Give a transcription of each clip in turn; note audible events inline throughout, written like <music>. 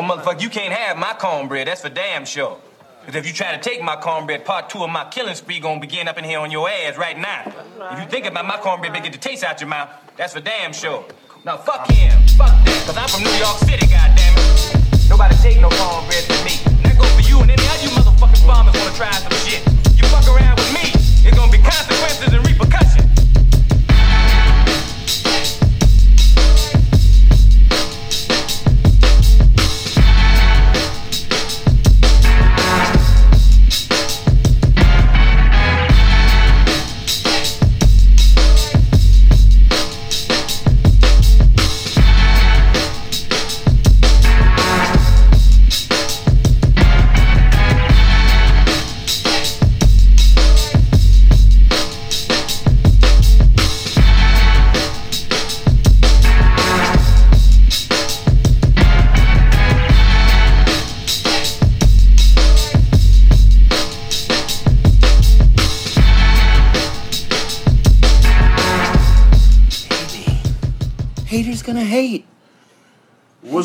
Oh, motherfucker, you can't have my cornbread. That's for damn sure. Because if you try to take my cornbread, part two of my killing spree gonna begin up in here on your ass right now. If you think about my cornbread, get the taste out your mouth. That's for damn sure. Now fuck him, fuck that, cause I'm from New York City, goddammit. Nobody take no cornbread from me. That go for you and any other you motherfucking farmers wanna try some shit. You fuck around with me, it's gonna be consequences and repercussions.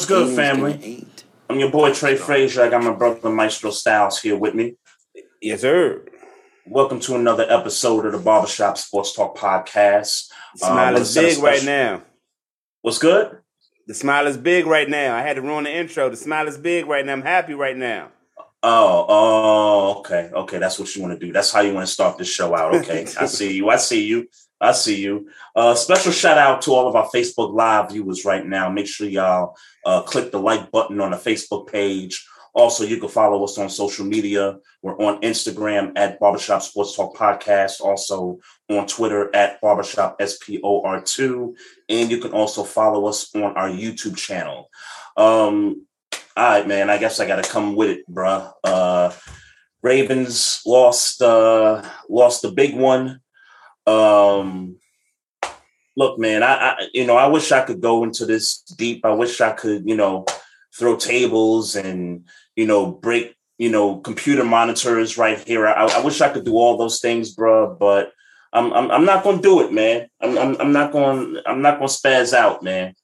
What's good, family? I'm your boy Trey Frazier. I got my brother Maestro Styles here with me. Yes, sir. Welcome to another episode of the Barbershop Sports Talk Podcast. Smile Um, is big right now. What's good? The smile is big right now. I had to ruin the intro. The smile is big right now. I'm happy right now. Oh, oh, okay, okay. That's what you want to do. That's how you want to start this show out. Okay, I <laughs> see you. I see you. I see you. Uh, special shout out to all of our Facebook Live viewers right now. Make sure y'all uh, click the like button on the Facebook page. Also, you can follow us on social media. We're on Instagram at Barbershop Sports Talk Podcast. Also on Twitter at Barbershop SPOR2. And you can also follow us on our YouTube channel. Um, all right, man. I guess I got to come with it, bruh. Uh, Ravens lost uh, lost the big one. Um, look, man. I, I you know I wish I could go into this deep. I wish I could you know throw tables and you know break you know computer monitors right here. I, I wish I could do all those things, bruh. But I'm I'm, I'm not to do it, man. I'm, I'm I'm not gonna, I'm not to spaz out, man.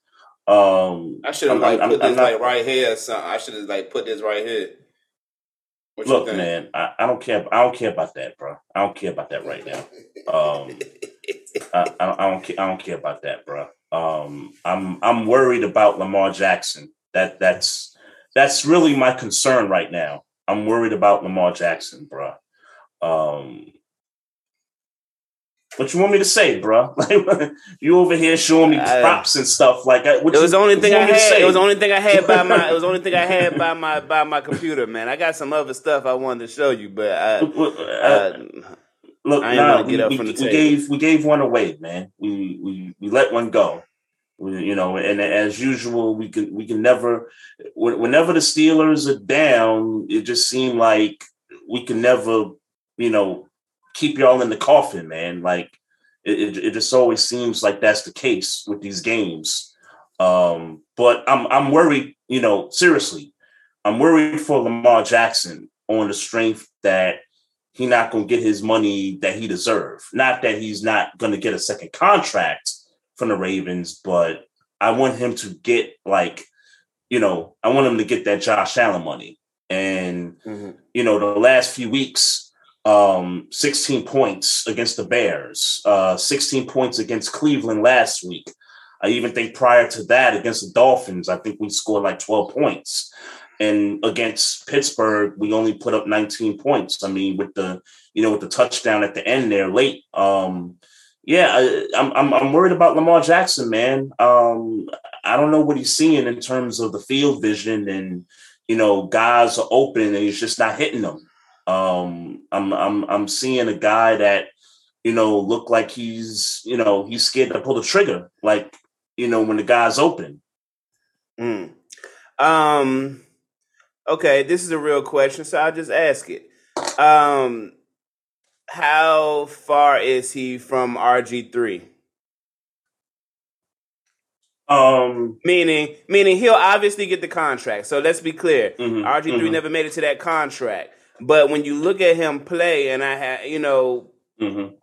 Um, I should have I'm- like I'm- put I'm this not- like right here or something. I should have like put this right here. What Look, man, I, I don't care. I don't care about that, bro. I don't care about that right now. Um, I, I, I don't care. I don't care about that, bro. Um, I'm I'm worried about Lamar Jackson. That that's that's really my concern right now. I'm worried about Lamar Jackson, bro. Um, what you want me to say, bro? <laughs> Like you over here showing me props and stuff like that. What It you- was the only thing I want me to had. It was the only thing I had by my. It was the only thing I had by my by my computer, man. I got some other stuff I wanted to show you, but I. Uh, Uh, Look, I nah, we, up we, from the we gave we gave one away, man. We we we let one go. We, you know, and as usual, we can we can never. Whenever the Steelers are down, it just seemed like we can never, you know, keep y'all in the coffin, man. Like it, it, it just always seems like that's the case with these games. Um, but I'm I'm worried. You know, seriously, I'm worried for Lamar Jackson on the strength that he not going to get his money that he deserve. Not that he's not going to get a second contract from the Ravens, but I want him to get like, you know, I want him to get that Josh Allen money. And mhm. you know, the last few weeks, um, 16 points against the Bears, uh, 16 points against Cleveland last week. I even think prior to that, against the Dolphins, I think we scored like 12 points. And against Pittsburgh, we only put up 19 points. I mean, with the you know with the touchdown at the end there late. Um, yeah, I, I'm I'm I'm worried about Lamar Jackson, man. Um, I don't know what he's seeing in terms of the field vision, and you know, guys are open and he's just not hitting them. Um, I'm I'm I'm seeing a guy that you know look like he's you know he's scared to pull the trigger, like you know when the guy's open. Mm. Um. Okay, this is a real question, so I'll just ask it. Um, how far is he from RG three? Um, Meaning, meaning he'll obviously get the contract. So let's be clear. mhm, RG 3 mhm, never made it to that contract. But when you look at him play, and I have, you know, mhm.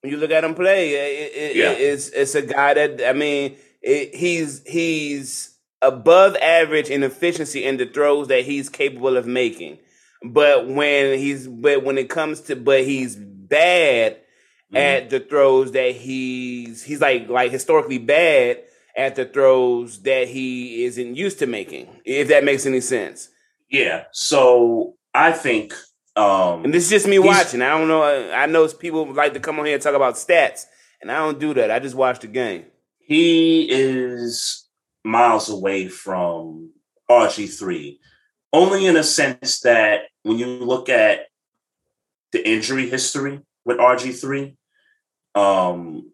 when you look at him play, it, it, Yeah. it's it's a guy that I mean, it, he's he's above average in efficiency in the throws that he's capable of making. But when he's but when it comes to but he's bad Mhm. at the throws that he's he's like like historically bad at the throws that he isn't used to making. If that makes any sense. Yeah. So I think um And this is just me watching. I don't know. I know people like to come on here and talk about stats, and I don't do that. I just watch the game. he is miles away from RG3, only in a sense that when you look at the injury history with RG3, um,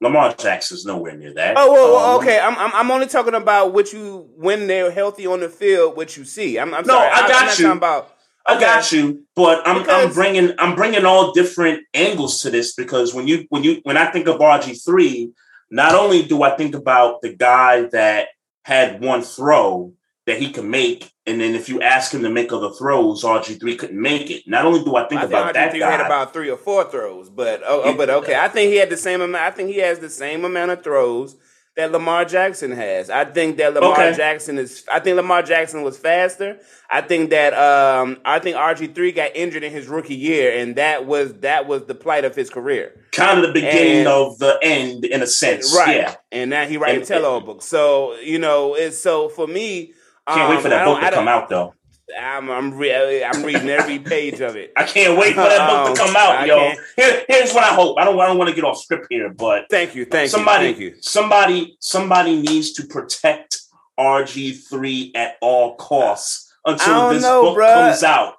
Lamar Jackson's nowhere near that. Oh well, well Um, okay. I'm, I'm I'm only talking about what you when they're healthy on the field, what you see. I'm, I'm No, sorry. I I'm got not you. talking about. I got you, but I'm I'm bringing I'm bringing all different angles to this because when you when you when I think of RG three, not only do I think about the guy that had one throw that he could make, and then if you ask him to make other throws, RG three couldn't make it. Not only do I think I about think that RG3 guy, had about three or four throws, but oh, oh, but okay. I think he had the same amount. I think he has the same amount of throws that Lamar Jackson has. I think that Lamar Okay. Jackson is. I think Lamar Jackson was faster. I think that um I think RG three got injured in his rookie year, and that was that was the plight of his career. kind of the beginning And- of the end in a sense. Right. Yeah, And now he writing And- tell-all books. So you know, it's so for me. can't wait um, for that book to come out though. I'm I'm, re- I'm reading every <laughs> page of it. I can't wait for that book Um, to come out, I yo. Here, here's what I hope. I don't I don't want to get off script here, but Thank you, thank somebody, you, thank you. somebody, somebody needs to protect RG3 at all costs until this know, book bruh. comes out.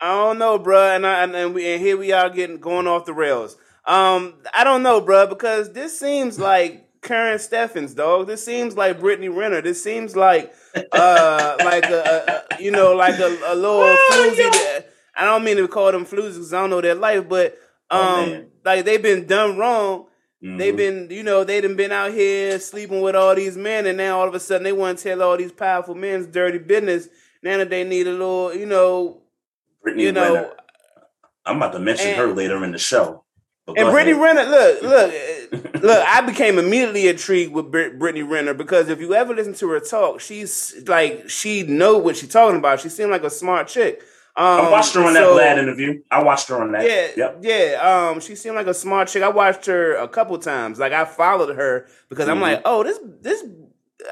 I don't know, bruh, and I, and, and, we, and here we are getting going off the rails. Um, I don't know, bruh, because this seems like Karen Steffans, dog. This seems like Brittany Renner. This seems like uh like a, a, you know like a, a little Oh, floozy. I don't mean to call them floozies because I don't know their life, but um Oh, like they've been done wrong. They've Mhm. been, you know, they done been out here sleeping with all these men, and now all of a sudden they want to tell all these powerful men's dirty business. Now that they need a little, you know, Brittany you know, Renner. I'm about to mention and- her later in the show. And Brittany ahead. Renner, look, look, eh, <laughs> look. I became immediately intrigued with Brit- Brittany Renner because if you ever listen to her talk, she's like she know what she's talking about. She seemed like a smart chick. Um, I watched her on that so- Vlad interview. I watched her on that. Yeah, Yep. yeah. Um, she seemed like a smart chick. I watched her a couple times. Like I followed her because I'm Mhm. like, oh, this this.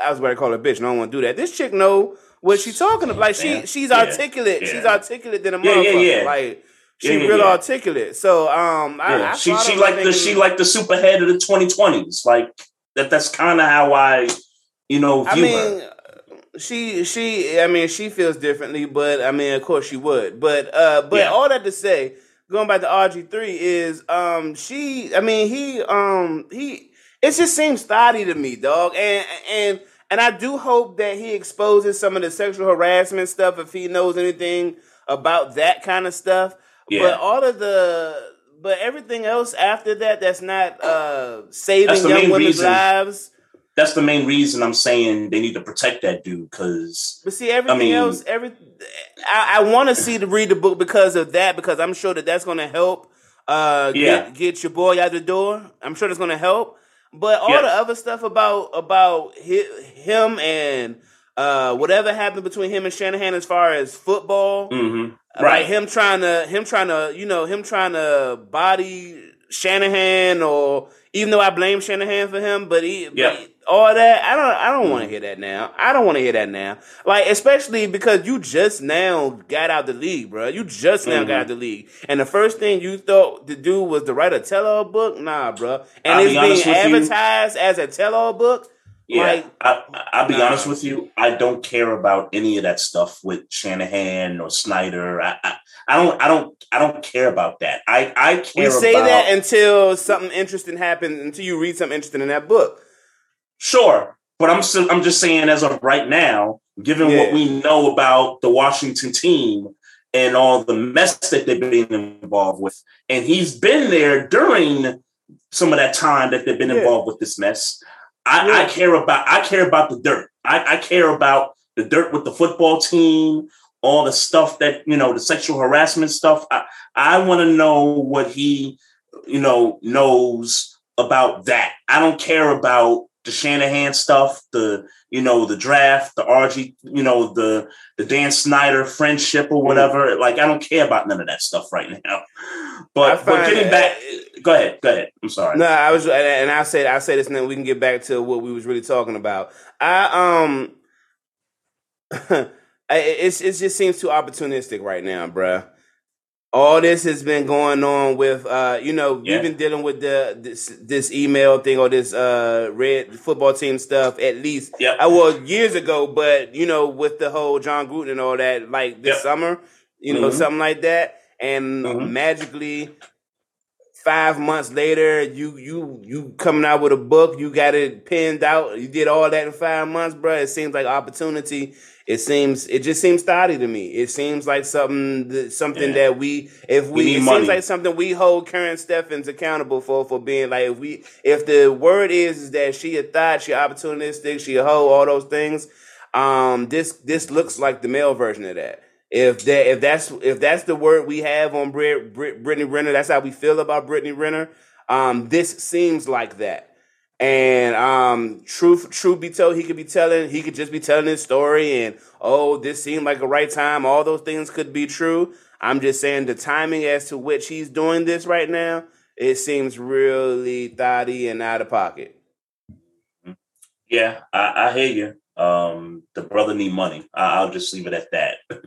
I was about to call her a bitch. and I don't want to do that. This chick know what she's talking about. Like she she's Yeah. articulate. Yeah. She's articulate than a Yeah, yeah, motherfucker. yeah. Like she Yeah, real articulate. So um, I. I she she like the she like the superhead of the 2020s. Like that. That's kind of how I, you know, I mean, her. she she I mean she feels differently, but I mean of course she would. But uh but Yeah. all that to say, going back to RG three is um she I mean he um he it just seems thotty to me, dog. And and and I do hope that he exposes some of the sexual harassment stuff if he knows anything about that kind of stuff. But all of the but everything else after that that's not uh saving That's the young women's reason. lives. That's the main reason I'm saying they need to protect that dude because But see, everything I mean- else, every I, I want to see to read the book because of that, because I'm sure that that's going to help uh, Yeah. get get your boy out the door. I'm sure that's going to help. But all Yeah. the other stuff about about hi, him and uh, whatever happened between him and Shanahan as far as football, Like right. him trying to him trying to you know him trying to body Shanahan or even though I blame Shanahan for him, but he, but Yeah. he- all that I don't I don't want to hear that now. I don't want to hear that now. Like especially because you just now got out the league, bro. You just now Mhm. got out the league, and the first thing you thought to do was to write a tell-all book. Nah, bro. And I'll be it's honest being with you. advertised as a tell-all book. Yeah, Like, I, I'll be nah. honest with you. I don't care about any of that stuff with Shanahan or Snyder. I, I, I don't, I don't, I don't care about that. I, I care We say about. that until something interesting happens, until you read something interesting in that book. sure, but I'm, still, I'm just saying as of right now, given Yeah. what we know about the Washington team and all the mess that they've been involved with, and he's been there during some of that time that they've been Yeah. involved with this mess. I, I care about I care about the dirt. I, I care about the dirt with the football team, all the stuff that you know, the sexual harassment stuff. I, I want to know what he, you know, knows about that. I don't care about the Shanahan stuff, the you know the draft, the RG, you know the the Dan Snyder friendship or whatever. Like I don't care about none of that stuff right now. <laughs> But but getting back, go ahead, go ahead. I'm sorry. No, I was, and I said I said this, and then we can get back to what we was really talking about. I um, <laughs> it's it just seems too opportunistic right now, bruh all this has been going on with uh you know yeah. we've been dealing with the this this email thing or this uh red football team stuff at least yeah I was years ago but you know with the whole Jon Gruden and all that like this yep. summer you know mm-hmm. something like that and mm-hmm. magically five months later you you you coming out with a book you got it pinned out you did all that in five months bro it seems like opportunity it seems it just seems thotty to me. It seems like something that, something yeah. that we if we, we it money. seems like something we hold Karen Steffans accountable for for being like if we if the word is, is that she a thought, she opportunistic, she a hoe, all those things. Um, this this looks like the male version of that. If that if that's if that's the word we have on Brit, Brit, Brittany Renner, that's how we feel about Brittany Renner. Um, this seems like that. And um, truth, truth be told, he could be telling, he could just be telling his story, and oh, this seemed like a right time. All those things could be true. I'm just saying the timing as to which he's doing this right now, it seems really thotty and out of pocket. Yeah, I, I hear you. Um, the brother need money. I, will just leave it at that. <laughs>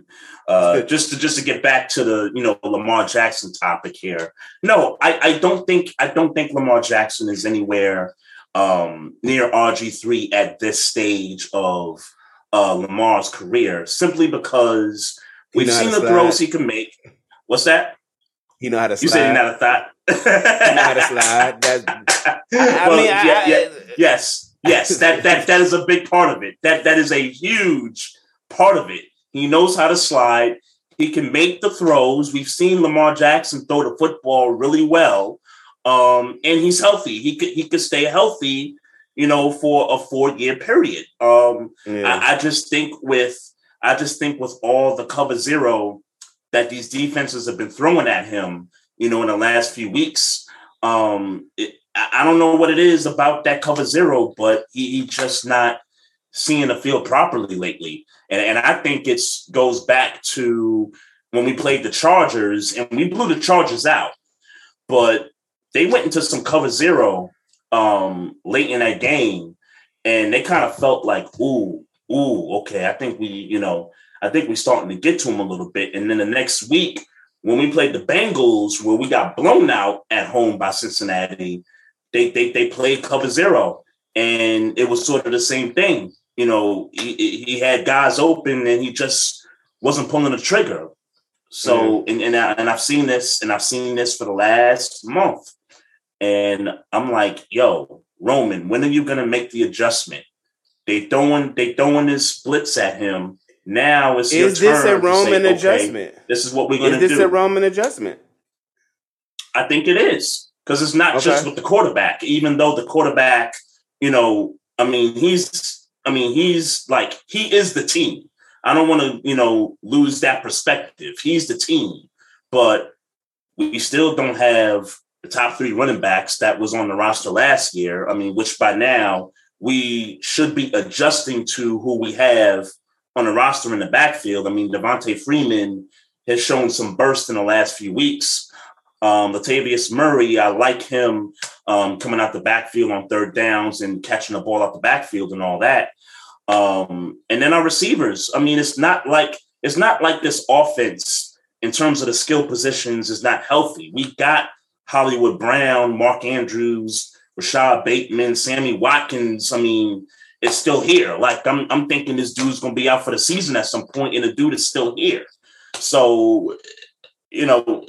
uh, just to just to get back to the you know Lamar Jackson topic here. No, I, I don't think I don't think Lamar Jackson is anywhere um, near RG3 at this stage of uh, Lamar's career, simply because we've seen the throws he can make. What's that? You know how to slide. You said not a thought. you know how to slide. <laughs> That's, I, I well, mean, yeah, I, yeah, yes, yes. That that that is a big part of it. That that is a huge part of it. He knows how to slide. He can make the throws. We've seen Lamar Jackson throw the football really well. Um, and he's healthy. He could he could stay healthy, you know, for a four year period. Um, yeah. I, I just think with I just think with all the cover zero that these defenses have been throwing at him, you know, in the last few weeks. Um, it, I don't know what it is about that cover zero, but he, he just not seeing the field properly lately. And, and I think it goes back to when we played the Chargers and we blew the Chargers out. But they went into some cover zero um, late in that game, and they kind of felt like, ooh, ooh, okay, I think we, you know, I think we're starting to get to them a little bit. And then the next week, when we played the Bengals, where we got blown out at home by Cincinnati, they they they played cover zero, and it was sort of the same thing. You know, he, he had guys open, and he just wasn't pulling the trigger. So, mm-hmm. and and, I, and I've seen this, and I've seen this for the last month. And I'm like, yo, Roman, when are you gonna make the adjustment? They throwing they throwing his splits at him. Now it's is this a Roman say, adjustment? Okay, this is what we're gonna do. Is this do. a Roman adjustment? I think it is because it's not okay. just with the quarterback. Even though the quarterback, you know, I mean, he's, I mean, he's like he is the team. I don't want to, you know, lose that perspective. He's the team, but we still don't have the top three running backs that was on the roster last year. I mean, which by now we should be adjusting to who we have on the roster in the backfield. I mean, Devonta Freeman has shown some burst in the last few weeks. Um, Latavius Murray, I like him um, coming out the backfield on third downs and catching the ball out the backfield and all that. Um, and then our receivers. I mean, it's not like it's not like this offense in terms of the skill positions is not healthy. We got Hollywood Brown, Mark Andrews, Rashod Bateman, Sammy Watkins. I mean, it's still here. Like I'm, I'm thinking this dude's gonna be out for the season at some point, and the dude is still here. So, you know,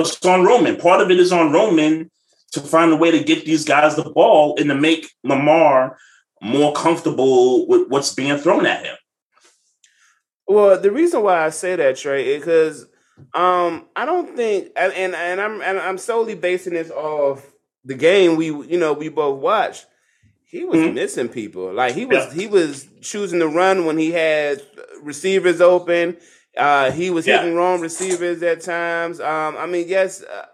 it's on Roman. Part of it is on Roman to find a way to get these guys the ball and to make Lamar more comfortable with what's being thrown at him. Well, the reason why I say that, Trey, is because um, I don't think, and and I'm and I'm solely basing this off the game we you know we both watched. He was mm-hmm. missing people. Like he was yeah. he was choosing to run when he had receivers open. Uh, he was yeah. hitting wrong receivers at times. Um, I mean, yes. Uh,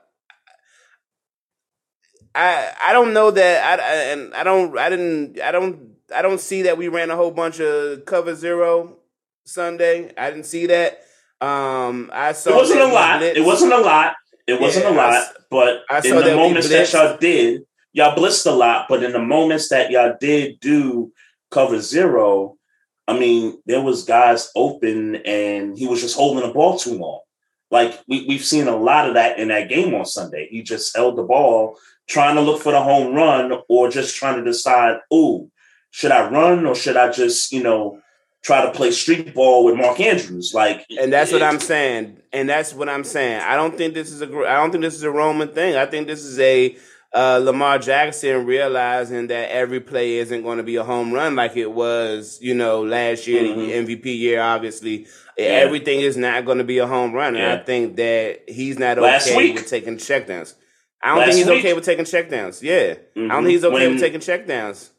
I I don't know that I, I and I don't I didn't I don't I don't see that we ran a whole bunch of cover zero Sunday. I didn't see that. Um, I saw It wasn't a lot. blitzed. It wasn't a lot. It wasn't Yeah, a I lot. s- But I in the moments that y'all did, y'all blitzed a lot. But in the moments that y'all did do cover zero, I mean, there was guys open and he was just holding the ball too long. Like we, we've seen a lot of that in that game on Sunday. He just held the ball, trying to look for the home run, or just trying to decide, oh, should I run or should I just, you know, try to play street ball with Mark Andrews? Like, And that's what I'm saying. And that's what I'm saying. I don't think this is a I don't think this is a Roman thing. I think this is a uh, Lamar Jackson realizing that every play isn't going to be a home run like it was, you know, last year, Mhm. the MVP year. Obviously, Yeah. everything is not going to be a home run. And I think that he's not Last okay week. with taking checkdowns. I don't Last think he's week. okay with taking checkdowns. Yeah, I don't think he's okay When- with taking checkdowns.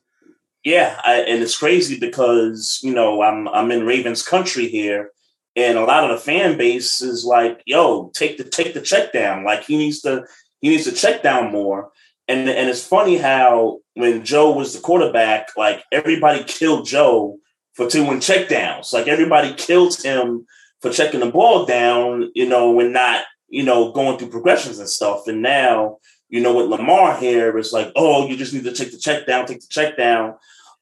Yeah, I, and it's crazy because you know I'm I'm in Ravens country here, and a lot of the fan base is like, "Yo, take the take the check down." Like he needs to he needs to check down more. And and it's funny how when Joe was the quarterback, like everybody killed Joe for doing check downs. Like everybody killed him for checking the ball down, you know, and not you know going through progressions and stuff. And now you know with Lamar here, it's like, oh, you just need to take the check down, take the check down.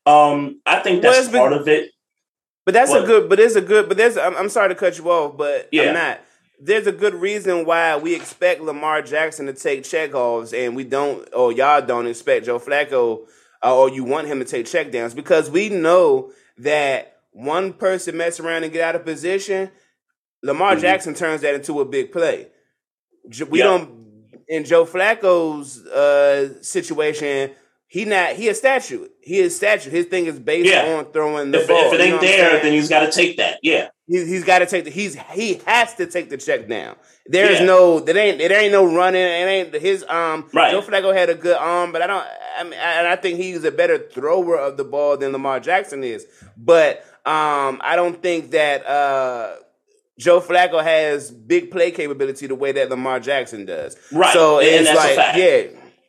Um, I think that's it's been- part of it. But that's a good. But there's a good. But there's. I'm, I'm sorry to cut you off, but Yeah. I'm not. There's a good reason why we expect Lamar Jackson to take checkoffs, and we don't, or y'all don't expect Joe Flacco, uh, or you want him to take checkdowns because we know that one person mess around and get out of position, Lamar Mhm. Jackson turns that into a big play. We Yeah. don't. In Joe Flacco's uh, situation, he not he a statue. He is statue. His thing is based Yeah. on throwing the If, ball. if it You know ain't there, then he's got to take that. Yeah, He, he's got to take the. He's he has to take the check down. There's Yeah. no. There ain't. It ain't no running. It ain't his um. Right. Joe Flacco had a good arm, but I don't. I mean, and I think he's a better thrower of the ball than Lamar Jackson is. But um, I don't think that uh. Joe Flacco has big play capability the way that Lamar Jackson does. Right. So And it's that's a like, fact. yeah,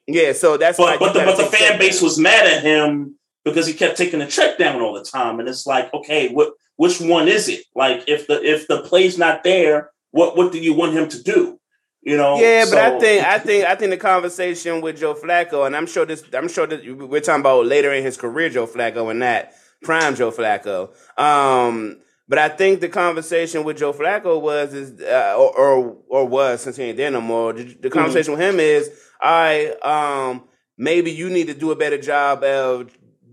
yeah. So that's why but but the, but the fan base down. was mad at him because he kept taking the check down all the time, and it's like, okay, what which one is it? Like if the if the play's not there, what what do you want him to do? You know? Yeah, but I think I think I think the conversation with Joe Flacco, and I'm sure this, I'm sure that we're talking about later in his career, Joe Flacco, and that prime Joe Flacco. Um, but I think the conversation with Joe Flacco was is uh, or, or or was since he ain't there no more. The, the conversation with him is, I um maybe you need to do a better job of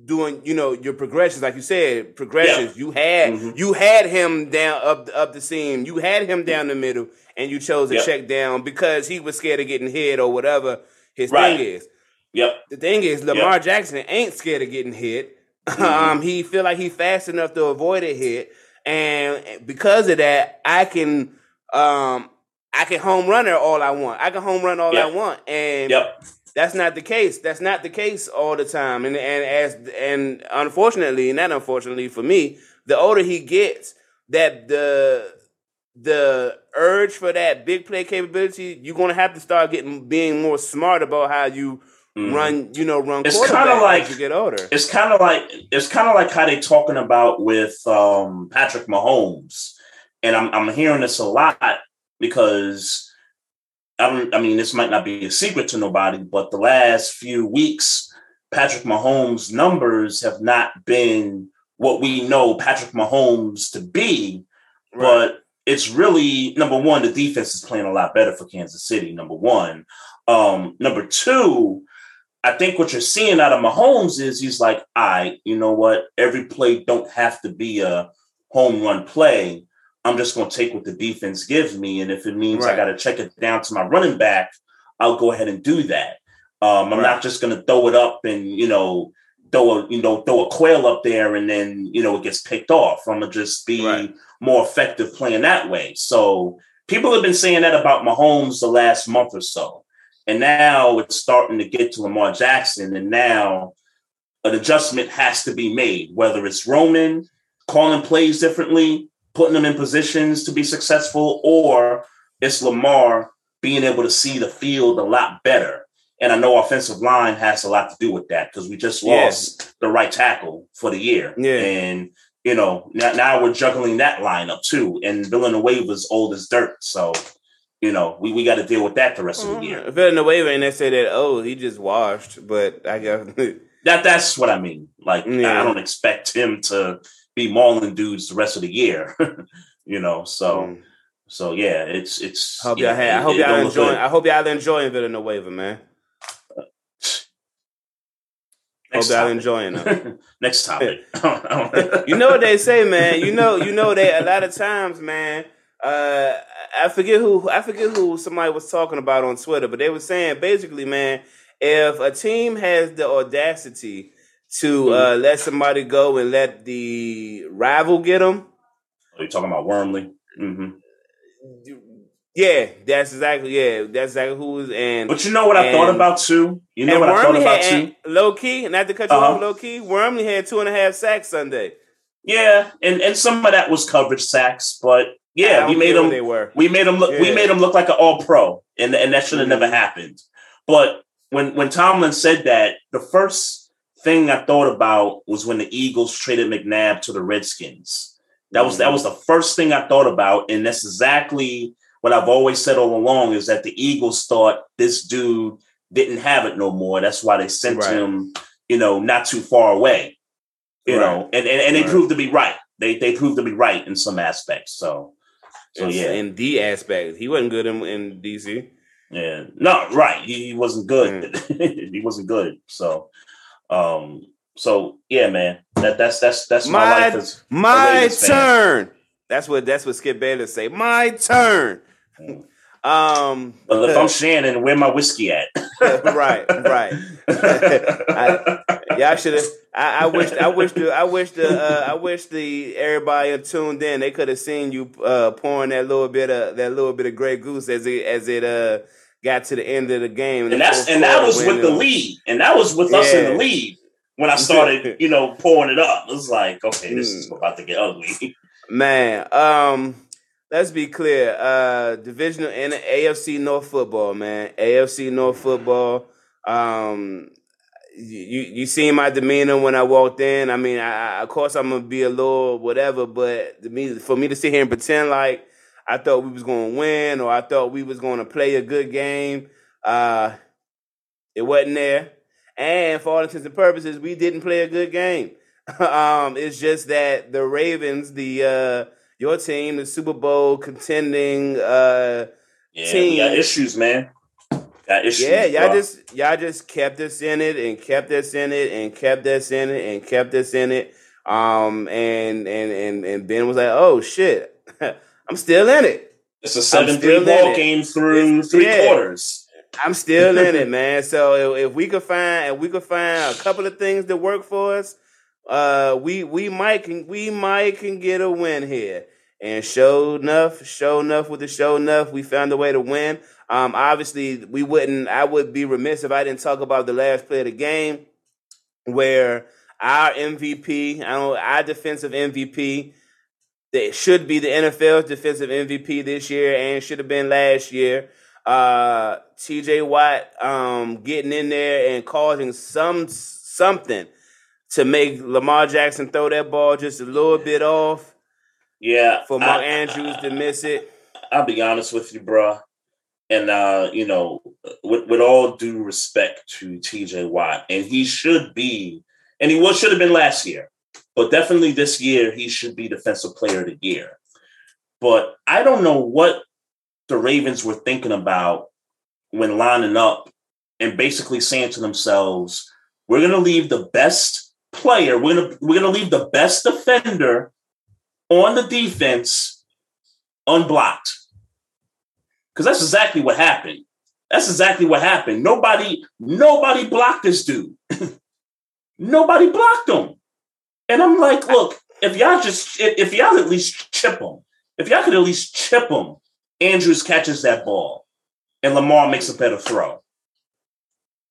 doing you know your progressions like you said progressions you had Mhm. you had him down up up the seam you had him down the middle and you chose to Yep. check down because he was scared of getting hit or whatever his Right. thing is Yep. the thing is Lamar Jackson ain't scared of getting hit <laughs> Mm-hmm. um he feel like he fast enough to avoid a hit and because of that I can um I can home run her all I want I can home run all I Yep. want and Yep. That's not the case. That's not the case all the time. And and as and unfortunately, not unfortunately for me, the older he gets, that the the urge for that big play capability, you're gonna have to start getting being more smart about how you Mhm. run, you know, run It's kinda like- you get older. it's kind of like it's kind of like how they talking about with um, Patrick Mahomes, and I'm I'm hearing this a lot because I don't. I mean, this might not be a secret to nobody, but the last few weeks, Patrick Mahomes' numbers have not been what we know Patrick Mahomes to be, but it's really number one, the defense is playing a lot better for Kansas City. Number one, um, number two. I think what you're seeing out of Mahomes is he's like, I, you know what? Every play don't have to be a home run play. I'm just going to take what the defense gives me, and if it means I got to check it down to my running back, I'll go ahead and do that. Um, I'm Right. not just going to throw it up and you know throw a you know throw a quail up there and then you know it gets picked off. I'm gonna just be Right. more effective playing that way. So people have been saying that about Mahomes the last month or so. And now it's starting to get to Lamar Jackson. And now an adjustment has to be made, whether it's Roman calling plays differently, putting them in positions to be successful, or it's Lamar being able to see the field a lot better. And I know offensive line has a lot to do with that because we just Yeah. lost the right tackle for the year. Yeah. And you know, now, now we're juggling that lineup too. And Villanueva's old as dirt. So, you know, we, we got to deal with that the rest of the mm-hmm. year. Villanueva and they say that oh he just washed, but I guess That that's what I mean. Like Yeah. I don't expect him to be mauling dudes the rest of the year. <laughs> you know, so Mm. so yeah, it's it's I hope yeah, y'all I hope y'all enjoying. I hope y'all enjoying Villanueva, man. <sighs> Next hope y'all topic. enjoying them. <laughs> Next <laughs> topic. You know what they say, man. You know, you know they a lot of times, man. Uh, I forget who I forget who somebody was talking about on Twitter, but they were saying basically, man, if a team has the audacity to uh, let somebody go and let the rival get them, Are you talking about Wormley? hmm yeah, that's exactly yeah, that's exactly who was and. But you know what I thought about too. You know and what I thought about had too. low key, not to cut you Uh-huh. off, low key. Wormley had two and a half sacks Sunday. Yeah, and and some of that was coverage sacks, but yeah, we made them. They were. We made him look. We made him look like an All Pro, and and that should have Mhm. never happened. But when when Tomlin said that, the first thing I thought about was when the Eagles traded McNabb to the Redskins. That was that was the first thing I thought about, and that's exactly what I've always said all along: is that the Eagles thought this dude didn't have it no more. That's why they sent Right. him, you know, not too far away. You Right. know, and and, and they Right. proved to be right. They they proved to be right in some aspects. So, so yeah. in the aspect, he wasn't good in, in DC. Yeah, no, right. He, he wasn't good. Mm. <laughs> he wasn't good. So, um, so yeah, man. That that's that's that's my, My- life as My Ravens fan. turn. That's what that's what Skip Bayless say. My turn. Mm. Um, But if I'm Shannon, where my whiskey at? <laughs> right, right. <laughs> Y'all should have. I, I wish. I wish the. I wish the. Uh, I wish the everybody tuned in. They could have seen you uh, pouring that little bit of that little bit of Grey Goose as it as it uh got to the end of the game. and that's and that was with the lead, and that was with us in the lead when I <laughs> started, you know, pouring it up. It was like, okay, this is Mm. about to get ugly. <laughs> Man, um, let's be clear. Uh, divisional and AFC North football, man. AFC North football. Um, you you seen my demeanor when I walked in. I mean, I, I of course I'm gonna be a little whatever, but me, for me to sit here and pretend like I thought we was gonna win or I thought we was gonna play a good game, uh, it wasn't there. And for all intents and purposes, we didn't play a good game. <laughs> um, it's just that the Ravens, the uh, your team, the Super Bowl contending, uh, Yeah, we got issues, man. Got issues. yeah, y'all bro. just y'all just kept us in it and kept us in it and kept us in it and kept us in it. Um, and and and and Ben was like, "Oh shit, <laughs> I'm still in it. It's a seven-three ball game through It's- three yeah. quarters. I'm still in it, man. So if, if we could find if we could find a couple of things that work for us, uh, we we might can we might can get a win here. And show enough, show enough with the show enough, we found a way to win. Um, obviously, we wouldn't. I would be remiss if I didn't talk about the last play of the game, where our MVP, I don't, our defensive MVP, that should be the NFL's defensive MVP this year and should have been last year. Uh, TJ Watt um, getting in there and causing some something to make Lamar Jackson throw that ball just a little bit off Yeah, for Mark I- Andrews to miss it. I'll be honest with you, bro. And uh, you know, with, with all due respect to TJ Watt, and he should be, and he was should have been last year, but definitely this year he should be defensive player of the year. But I don't know what the Ravens were thinking about when lining up and basically saying to themselves, "We're going to leave the best player. We're going to we're going to leave the best defender on the defense unblocked." Because that's exactly what happened. That's exactly what happened. Nobody, nobody blocked this dude. <laughs> nobody blocked him. And I'm like, look, if y'all just, if y'all at least chip him, if y'all could at least chip him, Andrews catches that ball, and Lamar makes a better throw.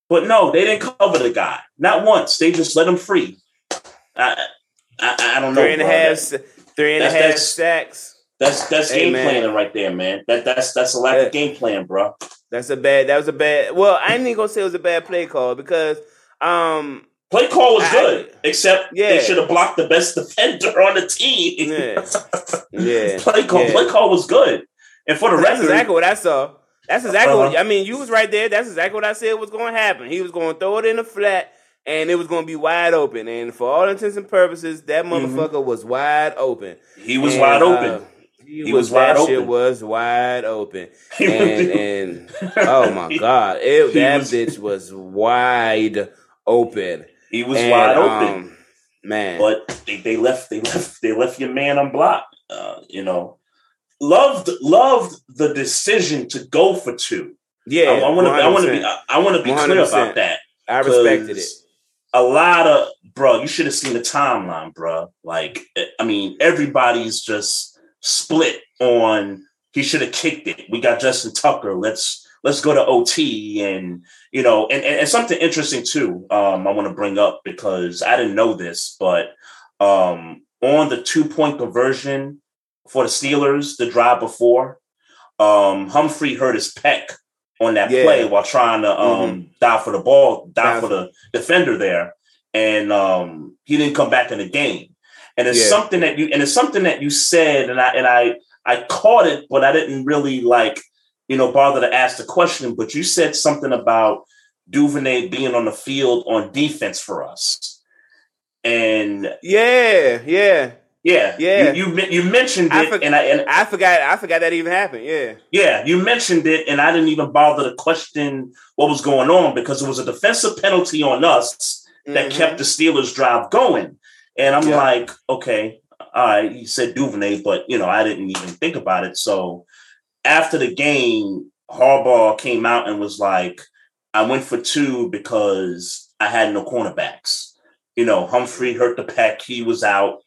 But no, they didn't cover the guy. Not once. They just let him free. I, I, I don't know. Three and a half, That- three and a that's- half that's- sacks. That's that's Hey, game man. planning right there, man. That that's that's a lack Yeah. of game plan, bro. That's a bad. That was a bad. Well, I ain't even gonna say it was a bad play call because um Play call was I- good, except they should have blocked the best defender on the team. Yeah. <laughs> yeah play call, yeah. play call was good, and for the rest, That's record, exactly what I saw. That's exactly what Uh-huh. I mean. You was right there. That's exactly what I said was going to happen. He was going to throw it in the flat, and it was going to be wide open. And for all intents and purposes, that motherfucker was wide open. Mm-hmm. he was And, wide uh, open. he, He was, was wide that Shit open. was wide open. <laughs> And and oh my <laughs> god, it, that bitch was wide open. He was And, wide open. um, man. but they, they left they left they left your man unblocked. Uh, you know, loved loved the decision to go for two. yeah, I want to I want to be 100%. I, want to be clear 100%. about that. I respected it. A lot of bro, you should have seen the timeline, bro. Like, eh, I mean, everybody's just split on. He should have kicked it. We got Justin Tucker. Let's let's go to OT and you know, and, and, and something interesting too. Um, I want to bring up because I didn't know this, but um, on the two point conversion for the Steelers, the drive before, um, Humphrey hurt his pec on that Yeah. play while trying to um, dive for the ball, Dive for the defender there, and um, he didn't come back in the game. And it's Yeah. something that you and it's something that you said, and I and I I caught it, but I didn't really like you know bother to ask the question. But you said something about Duvernay being on the field on defense for us, and Yeah, yeah. yeah, Yeah. you you, you mentioned I it, and I and I forgot. I forgot that even happened. Yeah. Yeah, you mentioned it, and I didn't even bother to question what was going on because it was a defensive penalty on us that Mhm. kept the Steelers' drive going. And I'm Yeah. like, okay, all right, he said Duvernay, but you know, I didn't even think about it. So after the game, Harbaugh came out and was like, I went for two because I had no cornerbacks. You know, Humphrey hurt the pec, he was out.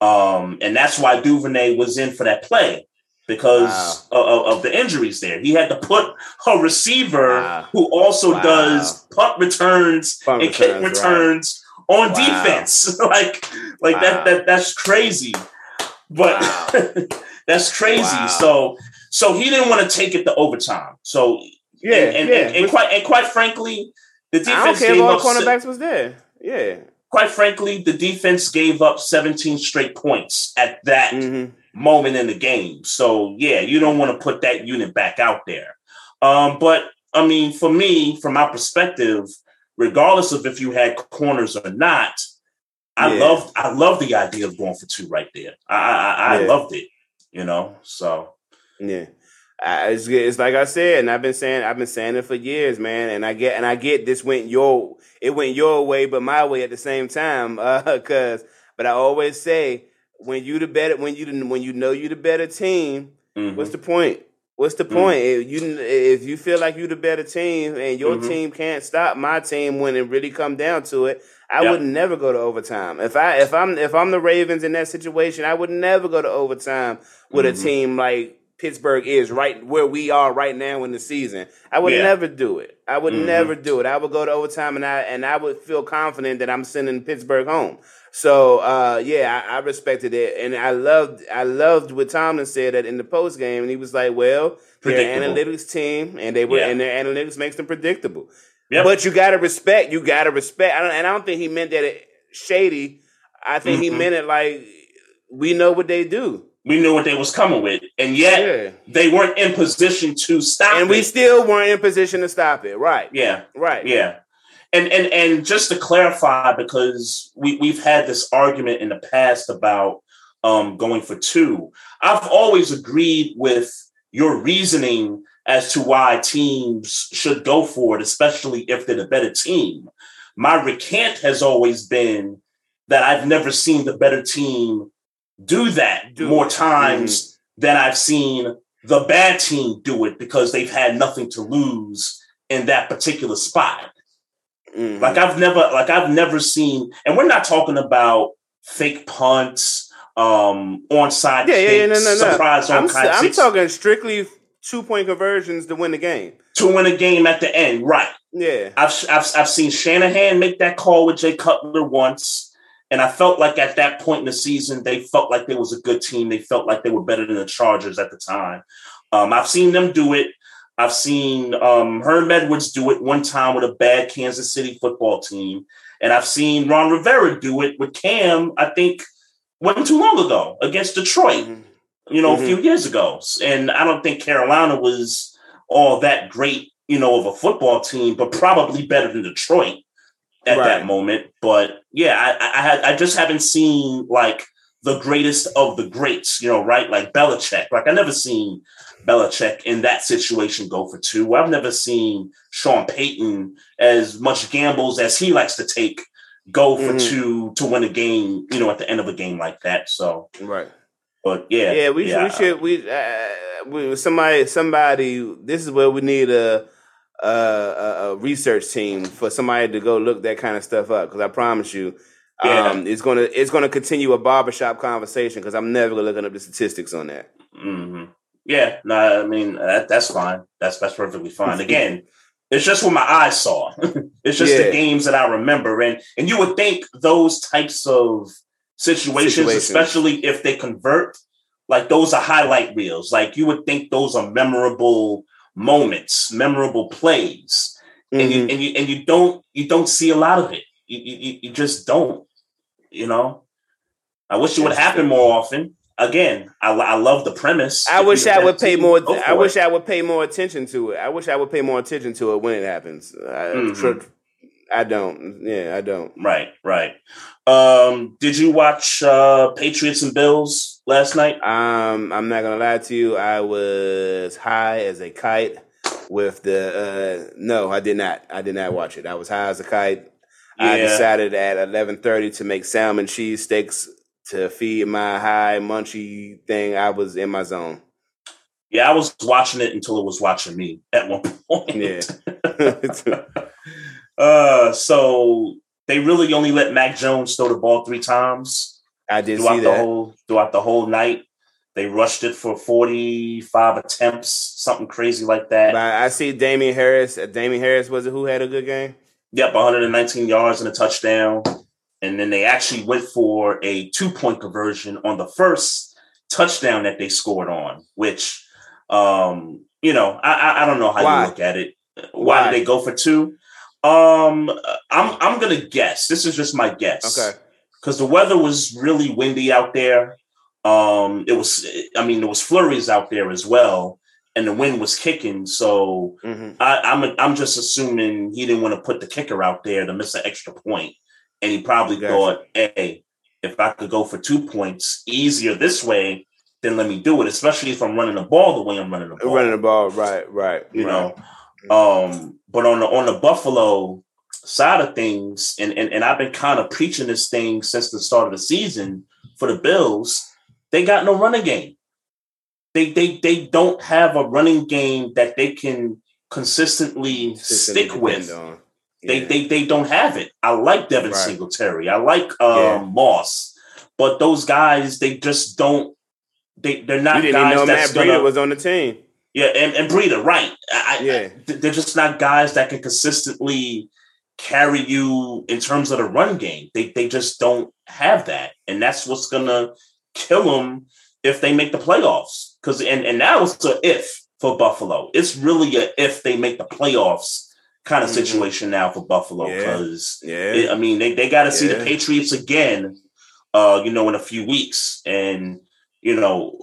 Um, and that's why Duvernay was in for that play because of, of- of the injuries there. He had to put a receiver Wow. who also Wow. does punt returns Punt and kick returns, right. on Wow. defense. <laughs> like, like Wow. that, that that's crazy. But <laughs> that's crazy. Wow. So so he didn't want to take it to overtime. So Yeah, and, and, yeah. and, and quite and quite frankly, the I don't defense care if gave all up se- cornerbacks was there. Yeah. quite frankly, the defense gave up 17 straight points at that hmm moment in the game. So yeah, you don't want to put that unit back out there. Um, but I mean, for me, from my perspective, regardless of if you had corners or not, I Yeah. loved I love the idea of going for two right there. I I, I Yeah. loved it. You know, so Yeah. I, it's, it's like I said, and I've been saying I've been saying it for years, man. And I get and I get this went your it went your way, but my way at the same time. <laughs> Uh, cause but I always say when you the better when you the- when you know you the better team, mhm. what's the point? What's the Mhm. point? If you if you feel like you the better team and your Mhm. team can't stop my team when it really come down to it, I Yep. would never go to overtime. If I if I'm if I'm the Ravens in that situation, I would never go to overtime with Mhm. a team like Pittsburgh is right where we are right now in the season. I would Yeah. never do it. I would Mhm. never do it. I would go to overtime and I and I would feel confident that I'm sending Pittsburgh home. So uh, yeah, I, I respected it, and I loved I loved what Tomlin said that in the post game, and he was like, "Well, they're an analytics team, and they were Yeah. and their analytics makes them predictable. Yep. But you got to respect. You got to respect. I don't, and I don't think he meant that it shady. I think he Mhm. meant it like we know what they do. we knew what they was coming with, and yet Yeah. they weren't in position to stop it. And we still weren't in position to stop it. Right. yeah, Right. Yeah. And and and just to clarify, because we, we've had this argument in the past about um, going for two. I've always agreed with your reasoning as to why teams should go for it, especially if they're the better team. My recant has always been that I've never seen the better team do that Do more it. times than I've seen the bad team do it because they've had nothing to lose in that particular spot. Mhm. Like I've never, like I've never seen, and we're not talking about fake punts, um, onside yeah, yeah, yeah, no, kicks, no, no. surprise I'm, I'm kicks talking strictly two point conversions to win the game. to win a game at the end. Right. Yeah. I've, I've I've seen Shanahan make that call with Jay Cutler once, and I felt like at that point in the season they felt like they was a good team. They felt like they were better than the Chargers at the time. Um, I've seen them do it. I've seen um, Herm Edwards do it one time with a bad Kansas City football team, and I've seen Ron Rivera do it with Cam. I think wasn't too long ago against Detroit. Mhm. You know, Mhm. a few years ago, and I don't think Carolina was all that great. You know, of a football team, but probably better than Detroit at Right. that moment. But yeah, I, I, had I just haven't seen like the greatest of the greats. You know, right? Like Belichick. Like I never seen Belichick in that situation go for two. I've never seen Sean Payton as much gambles as he likes to take go for Mhm. two to win a game. You know, at the end of a game like that. So, Right. but yeah, Yeah, we should. We should. We, uh, we somebody. Somebody. This is where we need a a, a, a research team for somebody to go look that kind of stuff up. Because I promise you, Yeah. um, it's gonna it's gonna continue a barbershop conversation. Because I'm never gonna looking up the statistics on that. hmm Yeah, no, I mean that, that's fine. That's that's perfectly fine. <laughs> Again, it's just what my eyes saw. <laughs> it's just Yeah. the games that I remember, and and you would think those types of situations, Situations. especially if they convert, like those are highlight reels. Like you would think those are memorable moments, memorable plays, and you Mhm. and you and you don't you don't see a lot of it. You you, you just don't. You know, I wish it would happen more often. Again, I, I love the premise. I wish I would pay more. I wish it. I would pay more attention to it. I wish I would pay more attention to it when it happens. I, Mhm. tr- I don't. Yeah, I don't. Right, right. Um, did you watch uh Patriots and Bills last night? Um, I'm not gonna lie to you. I was high as a kite with the. Uh, no, I did not. I did not watch it. I was high as a kite. I decided at 11:30 to make salmon cheese steaks to feed my high munchy thing. I was in my zone. Yeah, I was watching it until it was watching me at one <laughs> point. Yeah. <laughs> uh, so they really only let Mac Jones throw the ball three times I did throughout see the that. whole throughout the whole night. They rushed it for forty five attempts, something crazy like that. I see Damien Harris. Uh, Damien Harris was it who had a good game? Yep, 119 yards and a touchdown. And then they actually went for a two point conversion on the first touchdown that they scored on, which, um, you know, I, I, I don't know how Why? you look at it. Why, Why? did they go for two? Um, I'm I'm gonna guess. This is just my guess. Okay. Because the weather was really windy out there. Um, it was. I mean, there was flurries out there as well, and the wind was kicking. So hmm I, I'm I'm just assuming he didn't want to put the kicker out there to miss an extra point, and he probably Gotcha. thought, "Hey, if I could go for two points easier this way, then let me do it." Especially if I'm running the ball the way I'm running the ball, Running the ball, right, right. you right. know. Um, but on the on the Buffalo side of things, and and, and I've been kind of preaching this thing since the start of the season for the Bills. They got no running game. They they they don't have a running game that they can consistently Consistently stick with. on. They, they they don't have it. I like Devin Right. Singletary. I like um, Yeah. Moss, but those guys they just don't. They they're you not didn't even guys know Matt Breida was on the team. yeah, and, and Breida, right? I, I- Yeah. they're just not guys that can consistently carry you in terms of the run game. They they just don't have that, and that's what's gonna kill them if they make the playoffs. Because and and now it's a if for Buffalo. It's really a if they make the playoffs kind of Mhm. situation now for Buffalo. Because Yeah. I mean, they, they got to see the Patriots again, uh, you know, in a few weeks, and you know,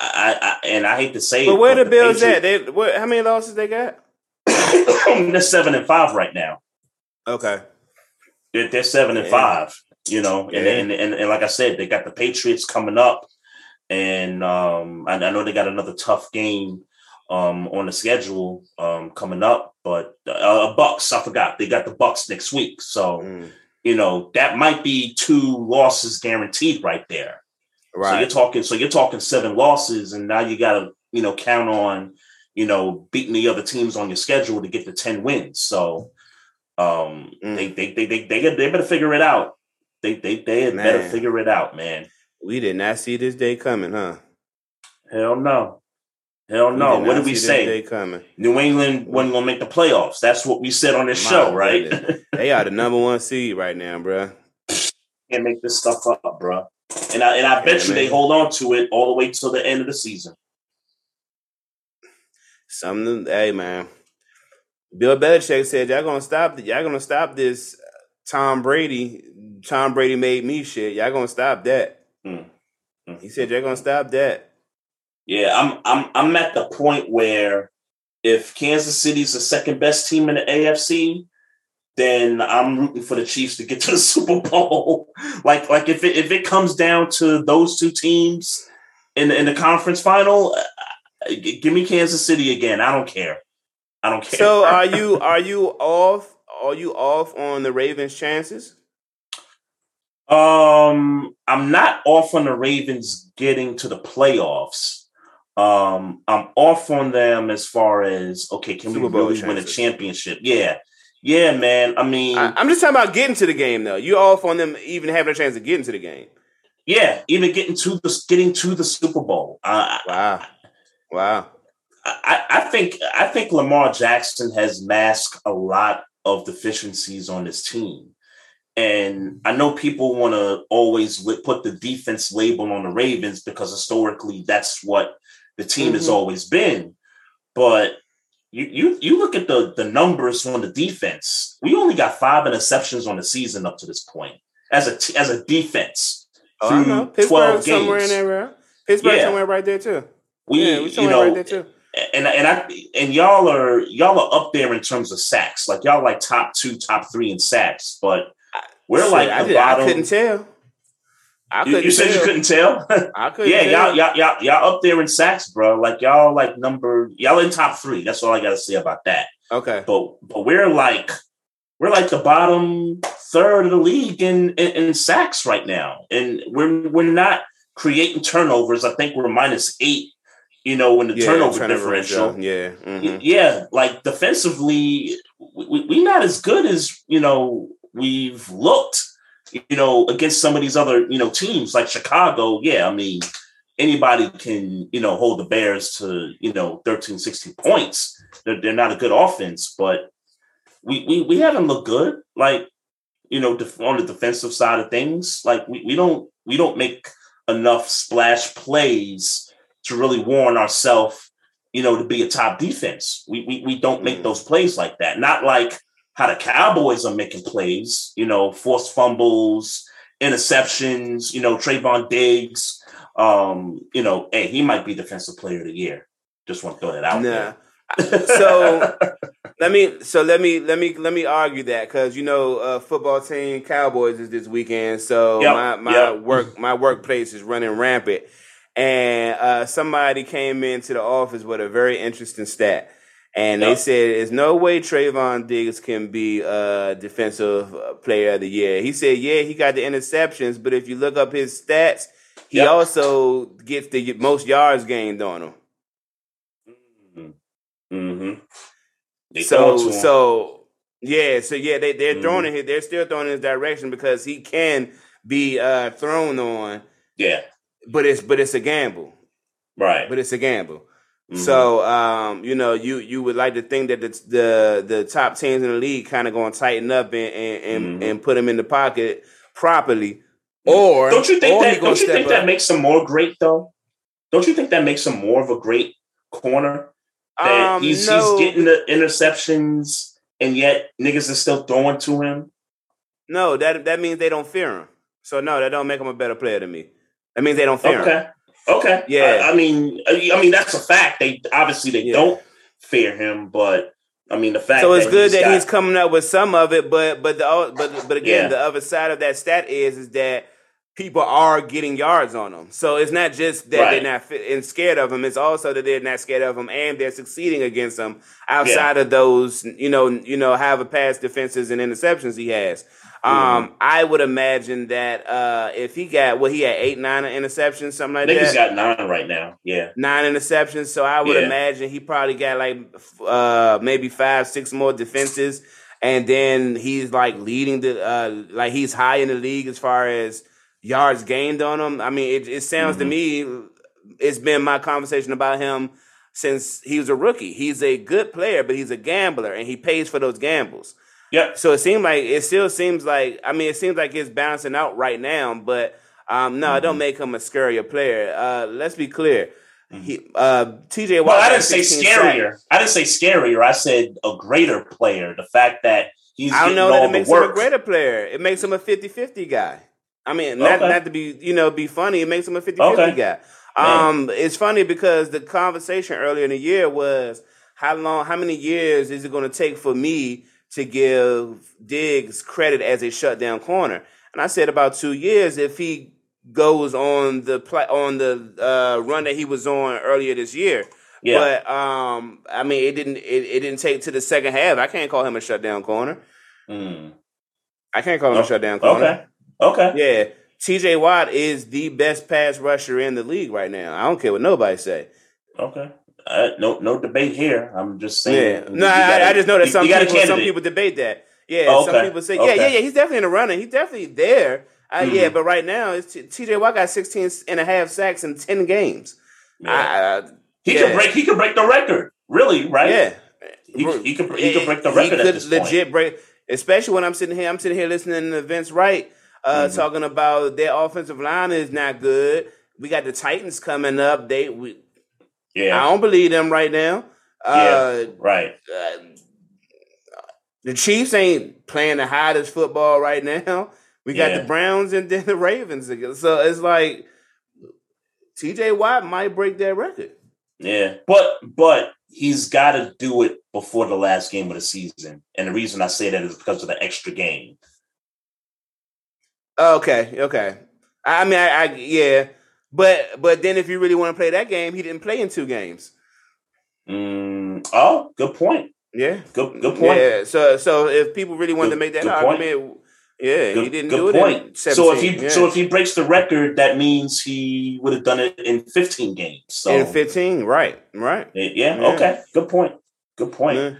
I, I and I hate to say But it, where the Bills Patriots- at? They what, how many losses they got? <coughs> they're seven and five right now. Okay. They're, they're seven and Yeah. five. You know, and, Yeah. and, and and like I said, they got the Patriots coming up, and um, I, I know they got another tough game um on the schedule um coming up, but uh, Bucks. I forgot they got the Bucks next week, so Mm, you know that might be two losses guaranteed right there. So you're talking, so you're talking seven losses, and now you got to, you know, count on, you know, beating the other teams on your schedule to get the ten wins. So, um, Mm. they, they, they, they, they, they better figure it out. They, they, they had better figure it out, man. We did not see this day coming, huh? Hell no, hell no. did What did we say? New England wasn't gonna make the playoffs. That's what we said on this My show, right? They are the number one seed right now, bruh. Can't make this stuff up, bro. And I and I bet Yeah, you they hold on to it all the way till the end of the season. Something, hey man. Bill Belichick said y'all gonna stop. Y'all gonna stop this. Tom Brady. Tom Brady made me shit. Y'all gonna stop that. Mm. Mm. He said y'all gonna stop that. Yeah, I'm I'm I'm at the point where if Kansas City's the second best team in the AFC, then I'm rooting for the Chiefs to get to the <laughs> Super Bowl. like like if it if it comes down to those two teams in the, in the conference final, uh, give me Kansas City again. I don't care. I don't care. So are you are you off? Are you off on the Ravens' chances? Um, I'm not off on the Ravens getting to the playoffs. Um, I'm off on them as far as okay, can Super we really win a championship? Yeah, yeah, man. I mean, I, I'm just talking about getting to the game, though. You off on them even having a chance of getting to the game? yeah, even getting to the getting to the Super Bowl. Uh, Wow, wow. I, I think I think Lamar Jackson has masked a lot of deficiencies on this team. And I know people want to always put the defense label on the Ravens because historically that's what the team has Mhm. always been. But you you you look at the the numbers on the defense. We only got five interceptions on the season up to this point as a t- as a defense Oh, I know. Pittsburgh somewhere in there. Pittsburgh Yeah. somewhere right there too. We yeah, we you know right there too. And and I and y'all are y'all are up there in terms of sacks. Like y'all like top two, top three in sacks, but we're Shit, like I, the did- I couldn't tell. I you, couldn't you said tell. you couldn't tell. I <laughs> couldn't. yeah, tell. y'all, y'all y'all y'all up there in sacks, bro. Like y'all like number y'all in top three. That's all I gotta say about that. Okay. But but we're like we're like the bottom third of the league in in, in sacks right now, and we're we're not creating turnovers. I think we're minus eight. You know, in the Yeah, turnover differential. Yeah. mhm. Yeah, like defensively, we, we, not as good as you know we've looked. You know, against some of these other you know teams like Chicago. Yeah, I mean anybody can you know hold the Bears to you know 13, 16 points. They're, they're not a good offense, but we we we haven't looked good. Like you know def- on the defensive side of things, like we, we don't we don't make enough splash plays to really warn ourselves you know, to be a top defense. We we, we don't make Mhm. those plays like that. Not like how the Cowboys are making plays, you know, forced fumbles, interceptions, you know, Trevon Diggs. Um, you know, hey, he might be defensive player of the year. Just want to throw that out Nah. there. So- <laughs> Let me so let me let me let me argue that because you know uh, football team Cowboys is this weekend, so Yep, my my yep. work my workplace is running rampant, and uh, somebody came into the office with a very interesting stat, and they said there's no way Trevon Diggs can be a defensive uh, player of the year. He said, yeah, he got the interceptions, but if you look up his stats, he Yep. also gets the most yards gained on him. Mm-hmm. They so throwing to him. so yeah, so yeah, they they're Mhm. throwing it. They're still throwing in his direction because he can be uh thrown on, yeah, but it's but it's a gamble. right. But it's a gamble. Mhm. So um, you know, you you would like to think that the the, the top teams in the league kind of going to tighten up and and, and, Mhm. and put him in the pocket properly, or don't you think that don't you think that makes him more great though? Don't you think that makes him more of a great corner? that Um, he's no, he's getting the interceptions and yet niggas are still throwing to him. no, that that means they don't fear him. So no, that don't make him a better player than me. That means they don't fear him. Okay. Okay. Yeah. I, I mean I mean that's a fact. They obviously they Yeah. don't fear him, but I mean the fact So it's good that got- he's coming up with some of it, but but the but but again, Yeah. the other side of that stat is is that people are getting yards on them. So it's not just that Right. they're not fi- and scared of him; it's also that they're not scared of him and they're succeeding against them outside of those you know you know however past defenses and interceptions he has. Um, Mm-hmm. I would imagine that uh, if he got well, he had eight nine interceptions something like niggas that He's got nine right now. Yeah. nine interceptions. So I would Yeah. imagine he probably got like uh maybe five, six more defenses, and then he's like leading the uh like he's high in the league as far as yards gained on him. I mean, it, it sounds to Mhm. me it's been my conversation about him since he was a rookie. He's a good player, but he's a gambler, and he pays for those gambles. Yeah. So it seemed like it still seems like I mean it seems like it's balancing out right now, but um, no, it don't make him a scarier player. Uh, let's be clear. he uh TJ Watt. Well, I didn't say 16 sacks. scarier. I didn't say scarier. I said a greater player. The fact that he's I don't know that it makes him a greater player. It makes him a 50-50 guy. I mean, not Okay. not to be, you know, be funny, it makes him a 50-50 Okay. guy. Man. Um it's funny because the conversation earlier in the year was how long how many years is it going to take for me to give Diggs credit as a shutdown corner? And I said about 2 years if he goes on the pla on the uh, run that he was on earlier this year. Yeah. But um, I mean, it didn't. It, it didn't take to the second half. I can't call him a shutdown corner. Mm. I can't call him Oh, a shutdown corner. Okay. Okay. Yeah, T.J. Watt is the best pass rusher in the league right now. I don't care what nobody say. Okay. Uh, no, no debate here. I'm just Yeah, saying. no, you I, got a- I just know that some you got a people, some people debate that. Yeah, Oh, some people say, yeah, Okay. yeah, yeah, he's definitely in the running. He's definitely there. Uh, Mhm. Yeah, but right now, T.J. Watt got 16 and a half sacks in 10 games. Yeah. I- he yeah. could break. He could break the record. Really, right? Yeah, He, he could. He could break the record He could legit point. break, especially when I'm sitting here. I'm sitting here listening to Vince Wright uh, Mhm. talking about their offensive line is not good. We got the Titans coming up. They, we, Yeah. I don't believe them right now. Uh, Right. uh, the Chiefs ain't playing the hottest football right now. We got Yeah. the Browns and then the Ravens. again. So it's like T.J. Watt might break that record. Yeah. But but he's got to do it before the last game of the season, and the reason I say that is because of the extra game. Okay, okay. I mean, I, I yeah, but but then if you really want to play that game, he didn't play in two games. Mm, oh, good point. Yeah, Good good point. Yeah, so so if people really wanted to make that good point. argument, yeah, he didn't good do it. point. In so if he yeah. so if he breaks the record, that means he would have done it in 15 games. So in fifteen, right, right. yeah, Yeah. okay, good point. Good point. Yeah.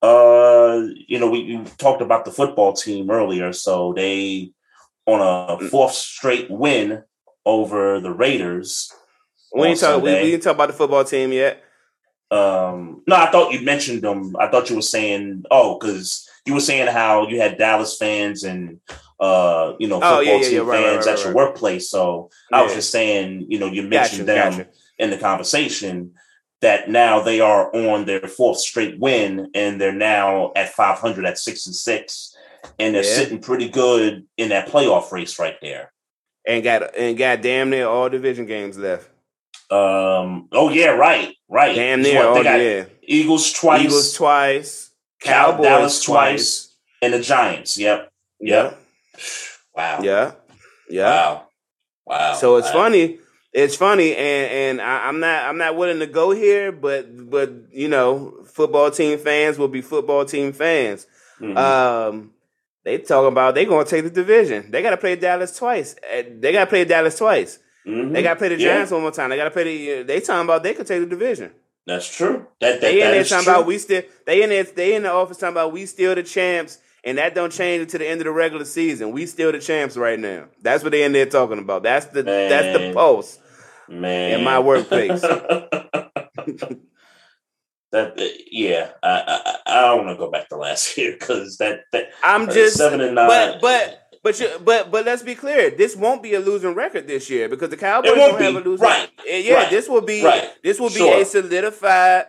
Uh, you know, we, we talked about the football team earlier, so they on a fourth straight win over the Raiders. We ain't talk. We, we didn't talk about the football team yet. Um, no, I thought you mentioned them. I thought you were saying, oh, because you were saying how you had Dallas fans and uh, you know, football Oh, yeah, yeah, team right, right, fans right, at your workplace. So I was just saying, you know, you Gotcha, mentioned them gotcha. in the conversation that now they are on their fourth straight win and they're now at 500 at six and six, and they're Yeah. sitting pretty good in that playoff race right there. And got and got damn near all division games left. Um, oh yeah, right, right. Damn near what, all. they got Yeah, Eagles twice, Eagles twice, Cowboys Dallas twice. twice, and the Giants. Yep. Yeah, Wow. yeah, yeah. Wow. Wow. So it's Wow. funny. It's funny, and and I, I'm not I'm not willing to go here, but but you know, football team fans will be football team fans. Mhm. Um, they talking about they gonna take the division. They got to play Dallas twice. Eh, They got to play Dallas twice. Mhm. They got to play the Yeah. Giants one more time. They got to play the. They talking about they could take the division. That's true. That, that, They in that there talking true. about we still. They in there. They in the office talking about we still the champs, and that don't change until the end of the regular season. We still the champs right now. That's what they in there talking about. That's the that's the Man. post. man in my workplace. <laughs> <laughs> that yeah, I I, I don't want to go back to last <laughs> year because that that I'm uh, just seven and nine. but but but you, but but let's be clear. This won't be a losing record this year because the Cowboys won't don't have a losing. Right. Eh, Yeah, Right. this will be Right. this will be Sure. a solidified,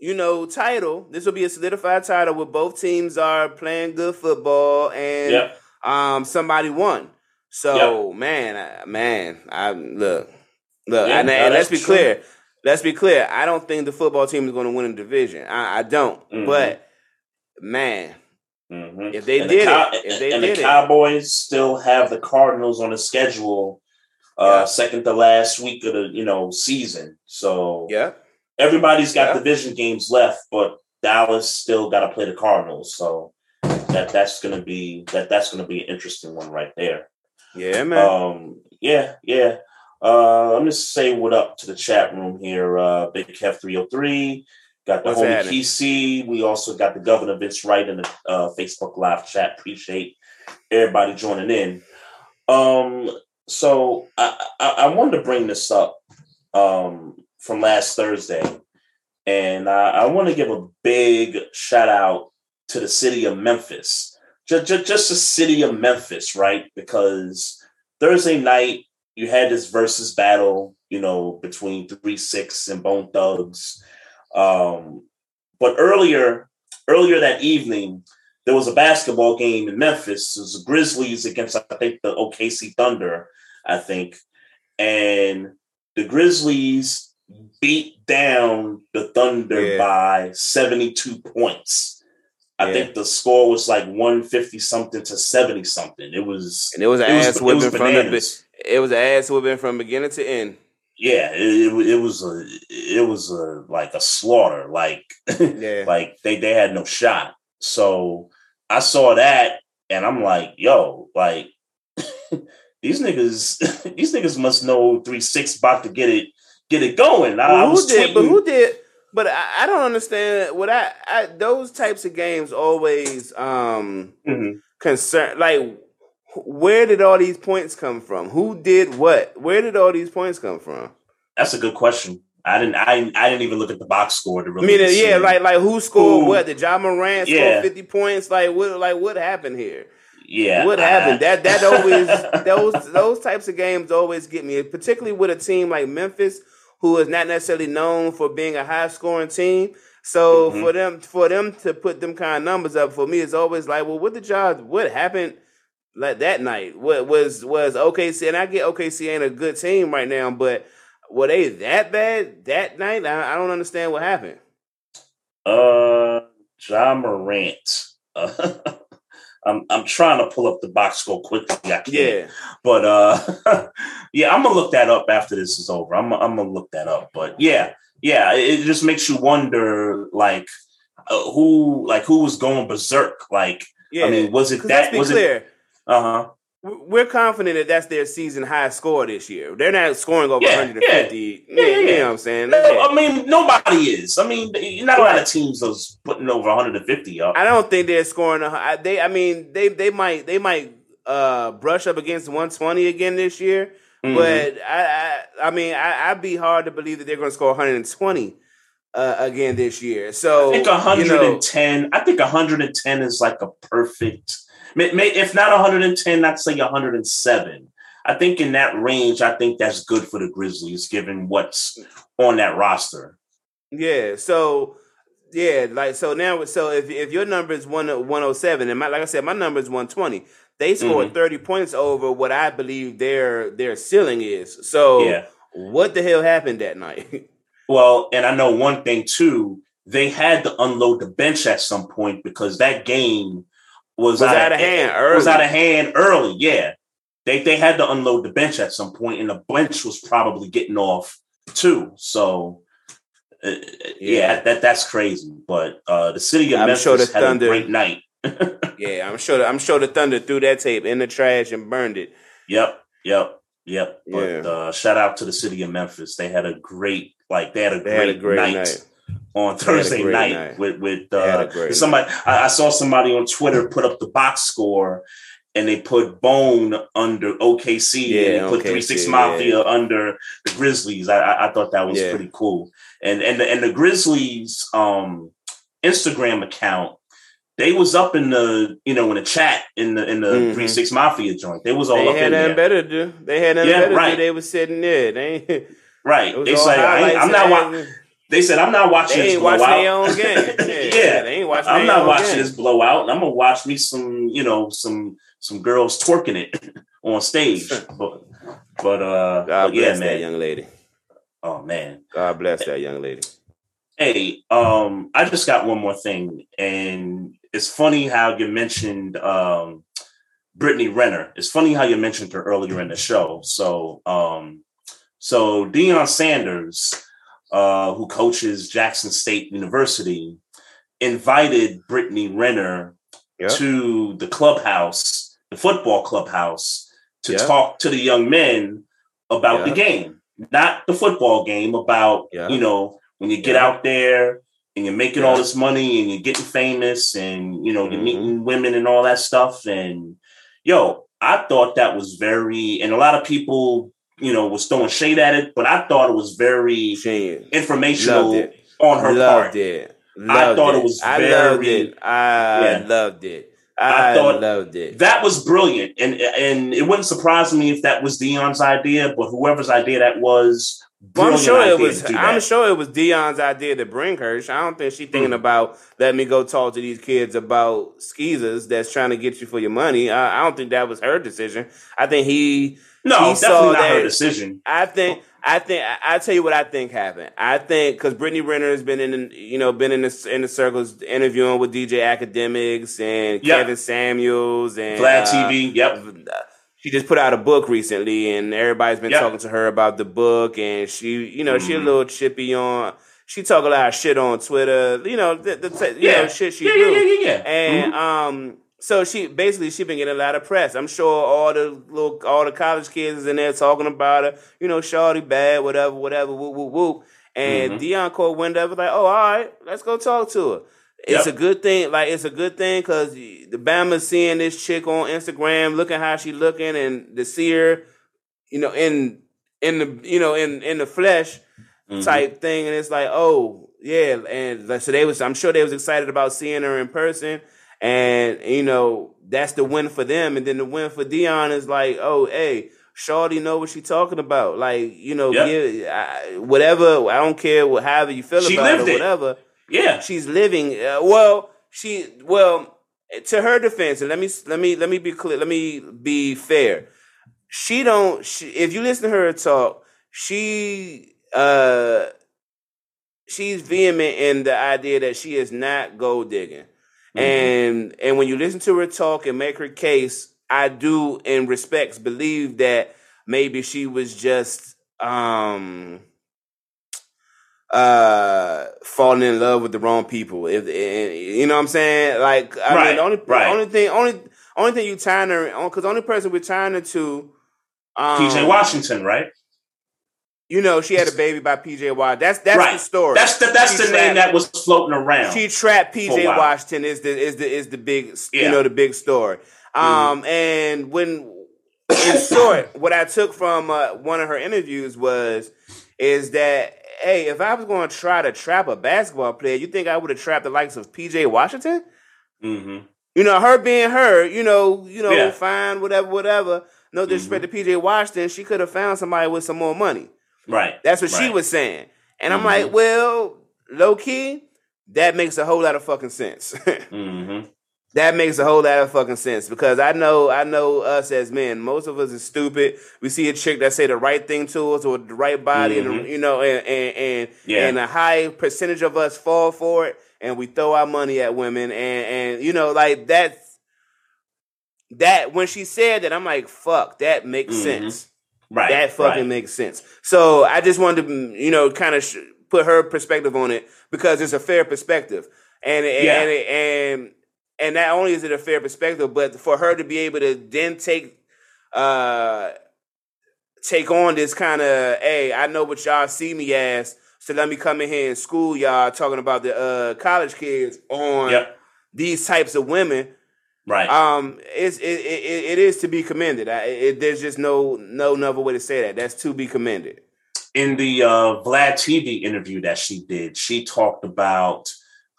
you know, title. This will be a solidified title where both teams are playing good football and Yep. um somebody won. So man, I, man, I look look Yeah, and, no, and let's be true. clear. Let's be clear. I don't think the football team is going to win the division. I, I don't. Mhm. But man, Mhm. If they And did the Cow- it, if they and did the it. Cowboys still have the Cardinals on the schedule, uh, Yeah. second to last week of the you know season. So yeah. everybody's got Yeah. division games left, but Dallas still got to play the Cardinals. So that that's gonna be that that's gonna be an interesting one right there. Yeah, man. Um, yeah, yeah. Uh, let me say what up to the chat room here. Uh, Big Kev three hundred three. Got the What's homie happening? PC. We also got the Governor Vince Wright in the uh, Facebook live chat. Appreciate everybody joining in. Um, so I, I I wanted to bring this up um from last Thursday, and I, I want to give a big shout out to the city of Memphis. Just, just, just the city of Memphis, right? Because Thursday night you had this versus battle you know, between three six and Bone Thugs. Um, but earlier, earlier that evening, there was a basketball game in Memphis. It was the Grizzlies against, I think, the OKC Thunder, I think. And the Grizzlies beat down the Thunder Yeah. by 72 points. I Yeah. think the score was like 150 something to 70 something. It was And it was an ass whipping from the it was an ass whipping from beginning to end. yeah, it, it, it was a it was a like a slaughter. Like <laughs> Yeah. like they they had no shot. So I saw that and I'm like, yo, like <laughs> these niggas <laughs> these niggas must know three six about to get it get it going. I, Well, was who did? But who did? But I, I don't understand. What I, I those types of games always um Mhm. concern. Like, where did all these points come from? Who did what? Where did all these points come from? That's a good question. I didn't I I didn't even look at the box score to really. I mean, see. yeah, like like who scored Who- what? Did John Morant score Yeah. fifty points? Like what? Like what happened here? yeah. what I- happened? That that <laughs> always those those types of games always get me, particularly with a team like Memphis, who is not necessarily known for being a high scoring team. So Mhm. for them for them to put them kind of numbers up for me, it's always like, well, what did y'all? What happened? Like that night, what was was OKC? And I get OKC ain't a good team right now, but were they that bad that night? I, I don't understand what happened. Uh, John Morant. Uh, <laughs> I'm I'm trying to pull up the box score quickly. I can't. Yeah, But uh, <laughs> yeah, I'm gonna look that up after this is over. I'm I'm gonna look that up. But yeah, yeah, it, just makes you wonder, like uh, who like who was going berserk. Like, yeah. I mean, was it that? Was clear. it? Uh huh. we're confident that that's their season high score this year. They're not scoring over Yeah, 150. yeah, Yeah, yeah. You know what I'm saying? No. I mean nobody is. I mean, not a lot of teams are putting over 150 up. I don't think they're scoring. A, they, I mean, they they might they might uh, brush up against 120 again this year. Mhm. But I, I, I mean, I, I'd be hard to believe that they're going to score 120 uh, again this year. So I think you know, 110. I think 110 is like a perfect. May, may, if not 110, I'd say 107. I think in that range, I think that's good for the Grizzlies, given what's on that roster. Yeah. So yeah, like so now. So if if your number is one one hundred seven, and my, like I said, my number is one twenty. They scored Mhm. thirty points over what I believe their their ceiling is. So Yeah. what the hell happened that night? <laughs> Well, and I know one thing too. They had to unload the bench at some point because that game was, Was out of hand Was early. out of hand early. Yeah, they they had to unload the bench at some point, and the bench was probably getting off too. So. Uh, yeah, Yeah. that that's crazy. But uh, the city of I'm Memphis sure the had Thunder- a great night. <laughs> yeah, I'm sure. I'm sure the Thunder threw that tape in the trash and burned it. Yep, yep, yep. But Yeah. uh, shout out to the city of Memphis. They had a great, like, they had a They great, had a great night, night. On Thursday night, night. with with They had a uh, somebody. I, I saw somebody on Twitter put up the box score. And they put Bone under OKC, Yeah, and they put OKC, Three Six yeah. Mafia under the Grizzlies. I, I, I thought that was Yeah. pretty cool. And and the, and the Grizzlies um, Instagram account, they was up in the you know in the chat in the in the Mhm. Three Six Mafia joint. They was all They up had in there. better do. They had nothing Yeah, better right. do. They was sitting there. They <laughs> Right. They say like, I'm not. and Wa- everything. They said I'm not watching They this watching blowout. their own game. <laughs> Yeah, yeah, they ain't watching I'm not watching game. this blowout. I'm gonna watch me some, you know, some some girls twerking it <laughs> on stage. <laughs> but but uh, God but yeah, bless that man. young lady. Oh man. God bless that young lady. Hey, um, I just got one more thing, and it's funny how you mentioned um, Brittany Renner. It's funny how you mentioned her earlier in the show. So, um, so Deion Sanders, uh, who coaches Jackson State University, invited Brittany Renner Yeah. to the clubhouse, the football clubhouse, to Yeah. talk to the young men about the game, not the football game. About you know when you get out there and you're making all this money and you're getting famous and you know you're Mhm. meeting women and all that stuff. And yo, I thought that was very, and a lot of people, you know, was throwing shade at it, but I thought it was very She informational loved it. on her loved part. it. I thought it was I loved very- it. I Yeah. loved it. I, I thought loved it. That was brilliant, and and it wouldn't surprise me if that was Deion's idea, but whoever's idea that was, I'm sure it was. I'm sure it was Deion's idea to bring her. I don't think she's thinking Mm. about let me go talk to these kids about skeezers that's trying to get you for your money. I, I don't think that was her decision. I think he. No, he saw definitely not her decision. I think. I think. I, I tell you what I think happened. I think because Brittany Renner has been in, you know, been in the in the circles interviewing with DJ Akademiks and Yeah. Kevin Samuels and Vlad uh, TV, yep. she just put out a book recently, and everybody's been Yeah. talking to her about the book, and she, you know, she a Mhm. little chippy on. She talk a lot of shit on Twitter, you know, the, the you Yeah. know shit she yeah, do, yeah, yeah, yeah, yeah. and Mhm. um, so she basically she been getting a lot of press. I'm sure all the little all the college kids is in there talking about her, you know, shawty bad, whatever, whatever, whoop whoop whoop. And Mhm. Deion called Wendell was like, oh, all right, let's go talk to her. It's Yep. a good thing. Like it's a good thing because the Bama's seeing this chick on Instagram, looking how she looking, and to see her, you know, in in the you know in in the flesh Mhm. type thing, and it's like, oh yeah, and so they was. I'm sure they was excited about seeing her in person, and you know that's the win for them, and then the win for Deion is like, oh hey. Shawty know what she talking about. Like, you know, Yep. give, I, whatever. I don't care what, however you feel She about it or it. whatever Yeah, she's living uh, well she well to her defense and let me let me let me be clear let me be fair she don't she, if you listen to her talk she uh she's vehement in the idea that she is not gold digging Mhm. and and when you listen to her talk and make her case i do in respects believe that maybe she was just um uh falling in love with the wrong people if and, you know what i'm saying like i mean the only right. only thing only only thing you tying her on because the only person we're tying her to um, PJ Washington, right? You know she had a baby by pj watt that's that's the story That's the that's She the name that was floating around. she trapped PJ. Washington is the is the is the big you Yeah. Mm-hmm. know the big story. Um and when in short, what I took from uh, one of her interviews was is that hey, if I was going to try to trap a basketball player, you think I would have trapped the likes of PJ Washington? hmm You know, her being her, you know, you know, Yeah. fine, whatever, whatever. No disrespect to PJ Washington, she could have found somebody with some more money. Right. That's what she was saying. And I'm Mhm. like, well, low key, that makes a whole lot of fucking sense. <laughs> hmm that makes a whole lot of fucking sense because I know I know us as men. Most of us is stupid. We see a chick that say the right thing to us or the right body, and Mhm. you know, and and and, Yeah. and a high percentage of us fall for it, and we throw our money at women, and and you know, like that's that. When she said that, I'm like, fuck, that makes Mhm. sense. Right. That fucking right. makes sense. So I just wanted to, mm, you know, kind of sh- put her perspective on it because it's a fair perspective, and and Yeah. and, and and not only is it a fair perspective, but for her to be able to then take uh take on this kind of, hey, I know what y'all see me as, so let me come in here and school y'all talking about the uh college kids on Yep. these types of women Right. um, it's it, it, it is to be commended. I, it, there's just no no another way to say that. That's to be commended. in the uh, Vlad TV interview that she did, she talked about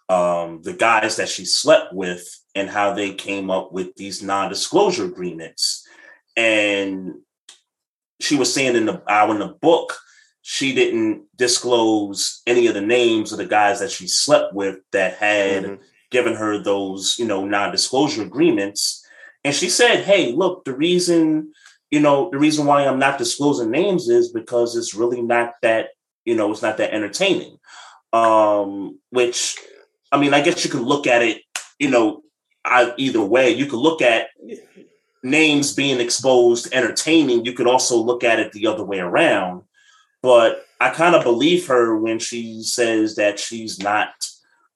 um, the guys that she slept with and how they came up with these non-disclosure agreements. And she was saying in the in the book, she didn't disclose any of the names of the guys that she slept with that had Mhm. Given her those, you know, non-disclosure agreements. And she said, "Hey, look, the reason, you know, the reason why I'm not disclosing names is because it's really not that, you know, it's not that entertaining." Um, which, I mean, I guess you could look at it, you know, I, either way. You could look at names being exposed entertaining. You could also look at it the other way around. But I kind of believe her when she says that she's not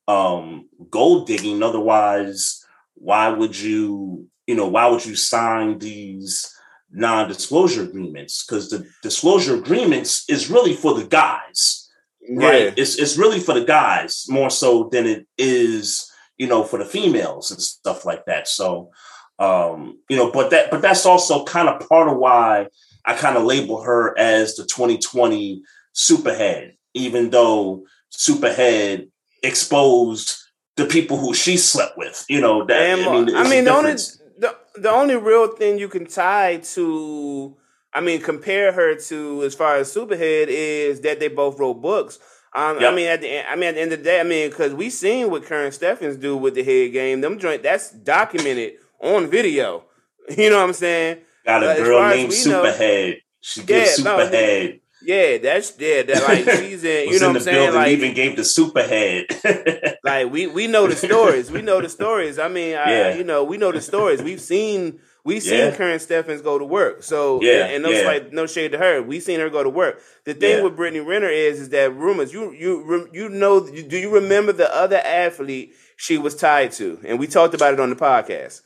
um gold digging. Otherwise why would you you know why would you sign these non-disclosure agreements? Because the disclosure agreements is really for the guys right? Yeah. it's, it's really for the guys more so than it is you know for the females and stuff like that. So um you know but that but that's also kind of part of why i kind of label her as the 2020 superhead even though superhead exposed the people who she slept with. You know, that And, I mean, I mean, the only the, the only real thing you can tie to, I mean, compare her to as far as Superhead is that they both wrote books. Um, I mean, at the end, I mean, at the end of the day, I mean, because we seen what Karrine Steffans do with the head game. Them joint that's documented on video. <laughs> You know what I'm saying? got a girl named we know- Superhead. She gives Yeah, no, Superhead. Yeah, that's yeah. That like <laughs> she's in. You know what I'm saying? building, Like, even gave the Superhead. <laughs> like we we know the stories. we know the stories. I mean, I, you know, we know the stories. We've seen we've seen Yeah. Karrine Steffans go to work. So Yeah, and, and no yeah. slight, no shade to her. We've seen her go to work. The thing Yeah. with Brittany Renner is is that rumors. You you you know do you remember the other athlete she was tied to? And we talked about it on the podcast.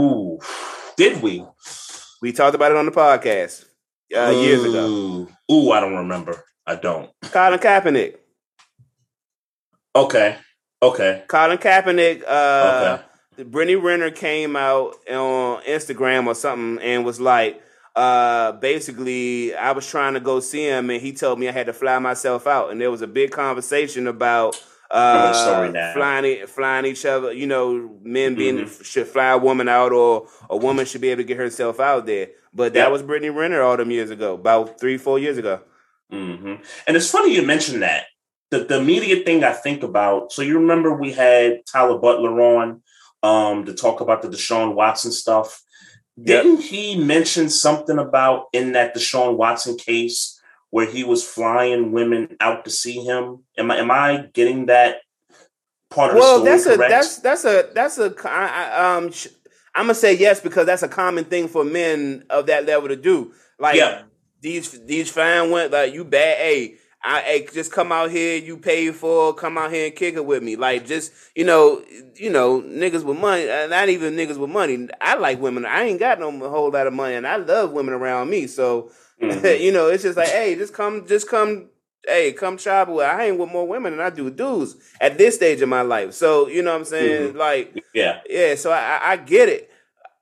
Ooh, did we? We talked about it on the podcast uh, years ago. Ooh. I don't remember. I don't. Colin Kaepernick. Okay. Okay. Colin Kaepernick. Uh, Okay. Brittany Renner came out on Instagram or something and was like, uh, basically, I was trying to go see him and he told me I had to fly myself out. And there was a big conversation about uh, flying flying each other. You know, men being Mhm. should fly a woman out or a woman should be able to get herself out there. But that Yeah. was Brittany Renner all them years ago, about three, four years ago. hmm And it's funny you mentioned that. The, the immediate thing I think about. So you remember we had Tyler Butler on um, to talk about the Deshaun Watson stuff. Yep. Didn't he mention something about in that Deshaun Watson case where he was flying women out to see him? Am I am I getting that part of well, the story that's a correct? that's that's a that's a I, I, um. I'm gonna say yes because that's a common thing for men of that level to do. Like Yeah. these these fine went like you bad. Hey, I hey, just come out here. You pay for come out here and kick it with me. Like just you know you know niggas with money. uh, Not even niggas with money. I like women. I ain't got no whole lot of money, and I love women around me. So Mhm. <laughs> you know, it's just like, hey, just come, just come, hey, come shop with. I hang with more women than I do dudes at this stage of my life. So you know what I'm saying? Like, yeah. yeah. So I, I, get it.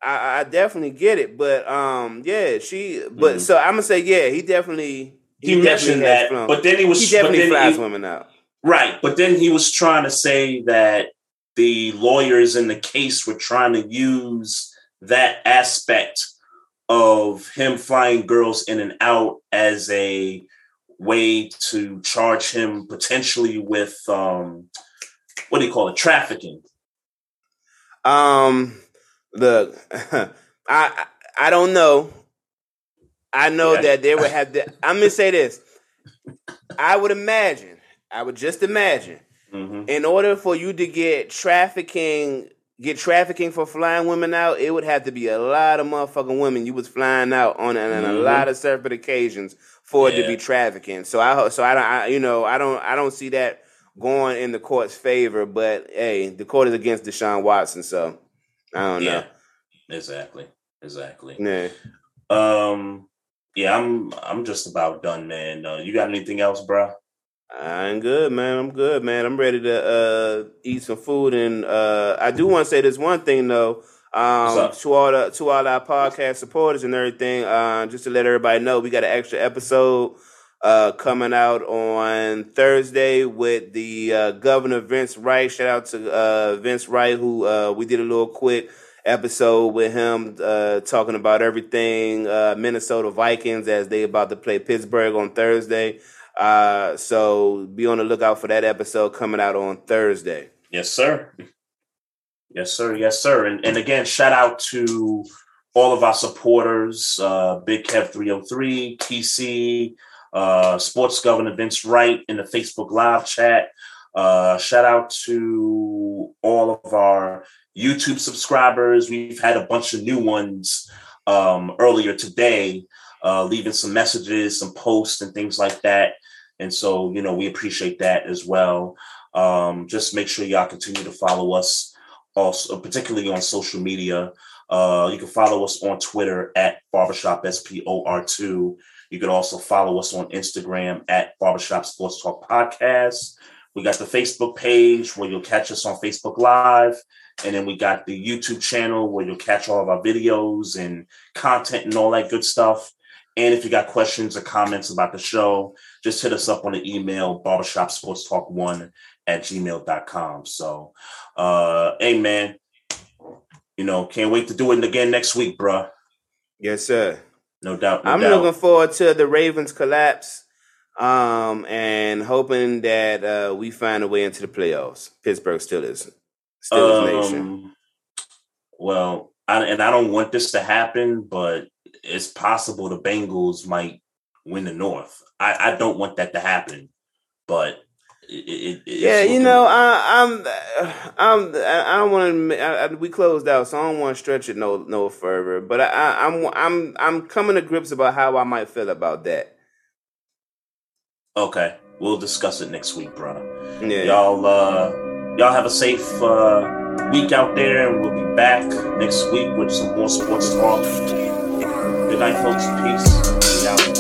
I, I definitely get it. But um, yeah, she. But Mhm. so I'm gonna say, yeah, he definitely. He, definitely mentioned that, flown. but then he was he definitely flies he- women out. Right, but then he was trying to say that the lawyers in the case were trying to use that aspect of him flying girls in and out as a way to charge him potentially with um what do you call it trafficking Um, look, <laughs> I I- don't know. I know Yeah. that they would have <laughs> to. I'm gonna say this. I would imagine. I would just imagine. Mhm. In order for you to get trafficking, get trafficking for flying women out, it would have to be a lot of motherfucking women you was flying out on, and a Mhm. lot of separate occasions for it to be trafficking. So I, so I don't, I, you know, I don't, I don't see that going in the court's favor. But hey, the court is against Deshaun Watson, so I don't yeah know. exactly exactly Yeah. um yeah i'm i'm just about done man uh, you got anything else bro I'm good, man. I'm good, man. I'm ready to uh, eat some food, and uh, I do want to say this one thing though. Um, to all the to all our podcast supporters and everything, uh, just to let everybody know, we got an extra episode uh, coming out on Thursday with the uh, Governor Vince Wright. Shout out to uh, Vince Wright, who uh, we did a little quick episode with him uh, talking about everything uh, Minnesota Vikings as they about to play Pittsburgh on Thursday. Uh, so be on the lookout for that episode coming out on Thursday. Yes, sir. Yes, sir. Yes, sir. And and again, shout out to all of our supporters, uh, Big Kev 303, TC, uh, Sports Governor Vince Wright in the Facebook Live chat. Uh, shout out to all of our YouTube subscribers. We've had a bunch of new ones um, earlier today, uh, leaving some messages, some posts, and things like that. And so, you know, we appreciate that as well. Um, just make sure y'all continue to follow us, also particularly on social media. Uh, you can follow us on Twitter at Barbershop SPOR2. You can also follow us on Instagram at Barbershop Sports Talk Podcast. We got the Facebook page where you'll catch us on Facebook Live. And then we got the YouTube channel where you'll catch all of our videos and content and all that good stuff. And if you got questions or comments about the show, just hit us up on the email barbershop sports talk one at gmail.com. So, uh, hey, man, you know, can't wait to do it again next week, bruh. Yes, sir. No doubt. No I'm doubt. looking forward to the Ravens collapse, um, and hoping that uh, we find a way into the playoffs. Pittsburgh Steelers, Steelers Nation. Um, nation. well, I, and I don't want this to happen, but it's possible the Bengals might win the North. I, I don't want that to happen, but it, it, it's Yeah, you know, I, I'm, I'm, I don't want to. We closed out, so I don't want to stretch it no, no further. But I, I, I'm, I'm, I'm coming to grips about how I might feel about that. Okay, we'll discuss it next week, brother. Yeah, Y'all, uh, y'all have a safe uh, week out there, and we'll be back next week with some more sports talk. Good night, folks. Peace. Out.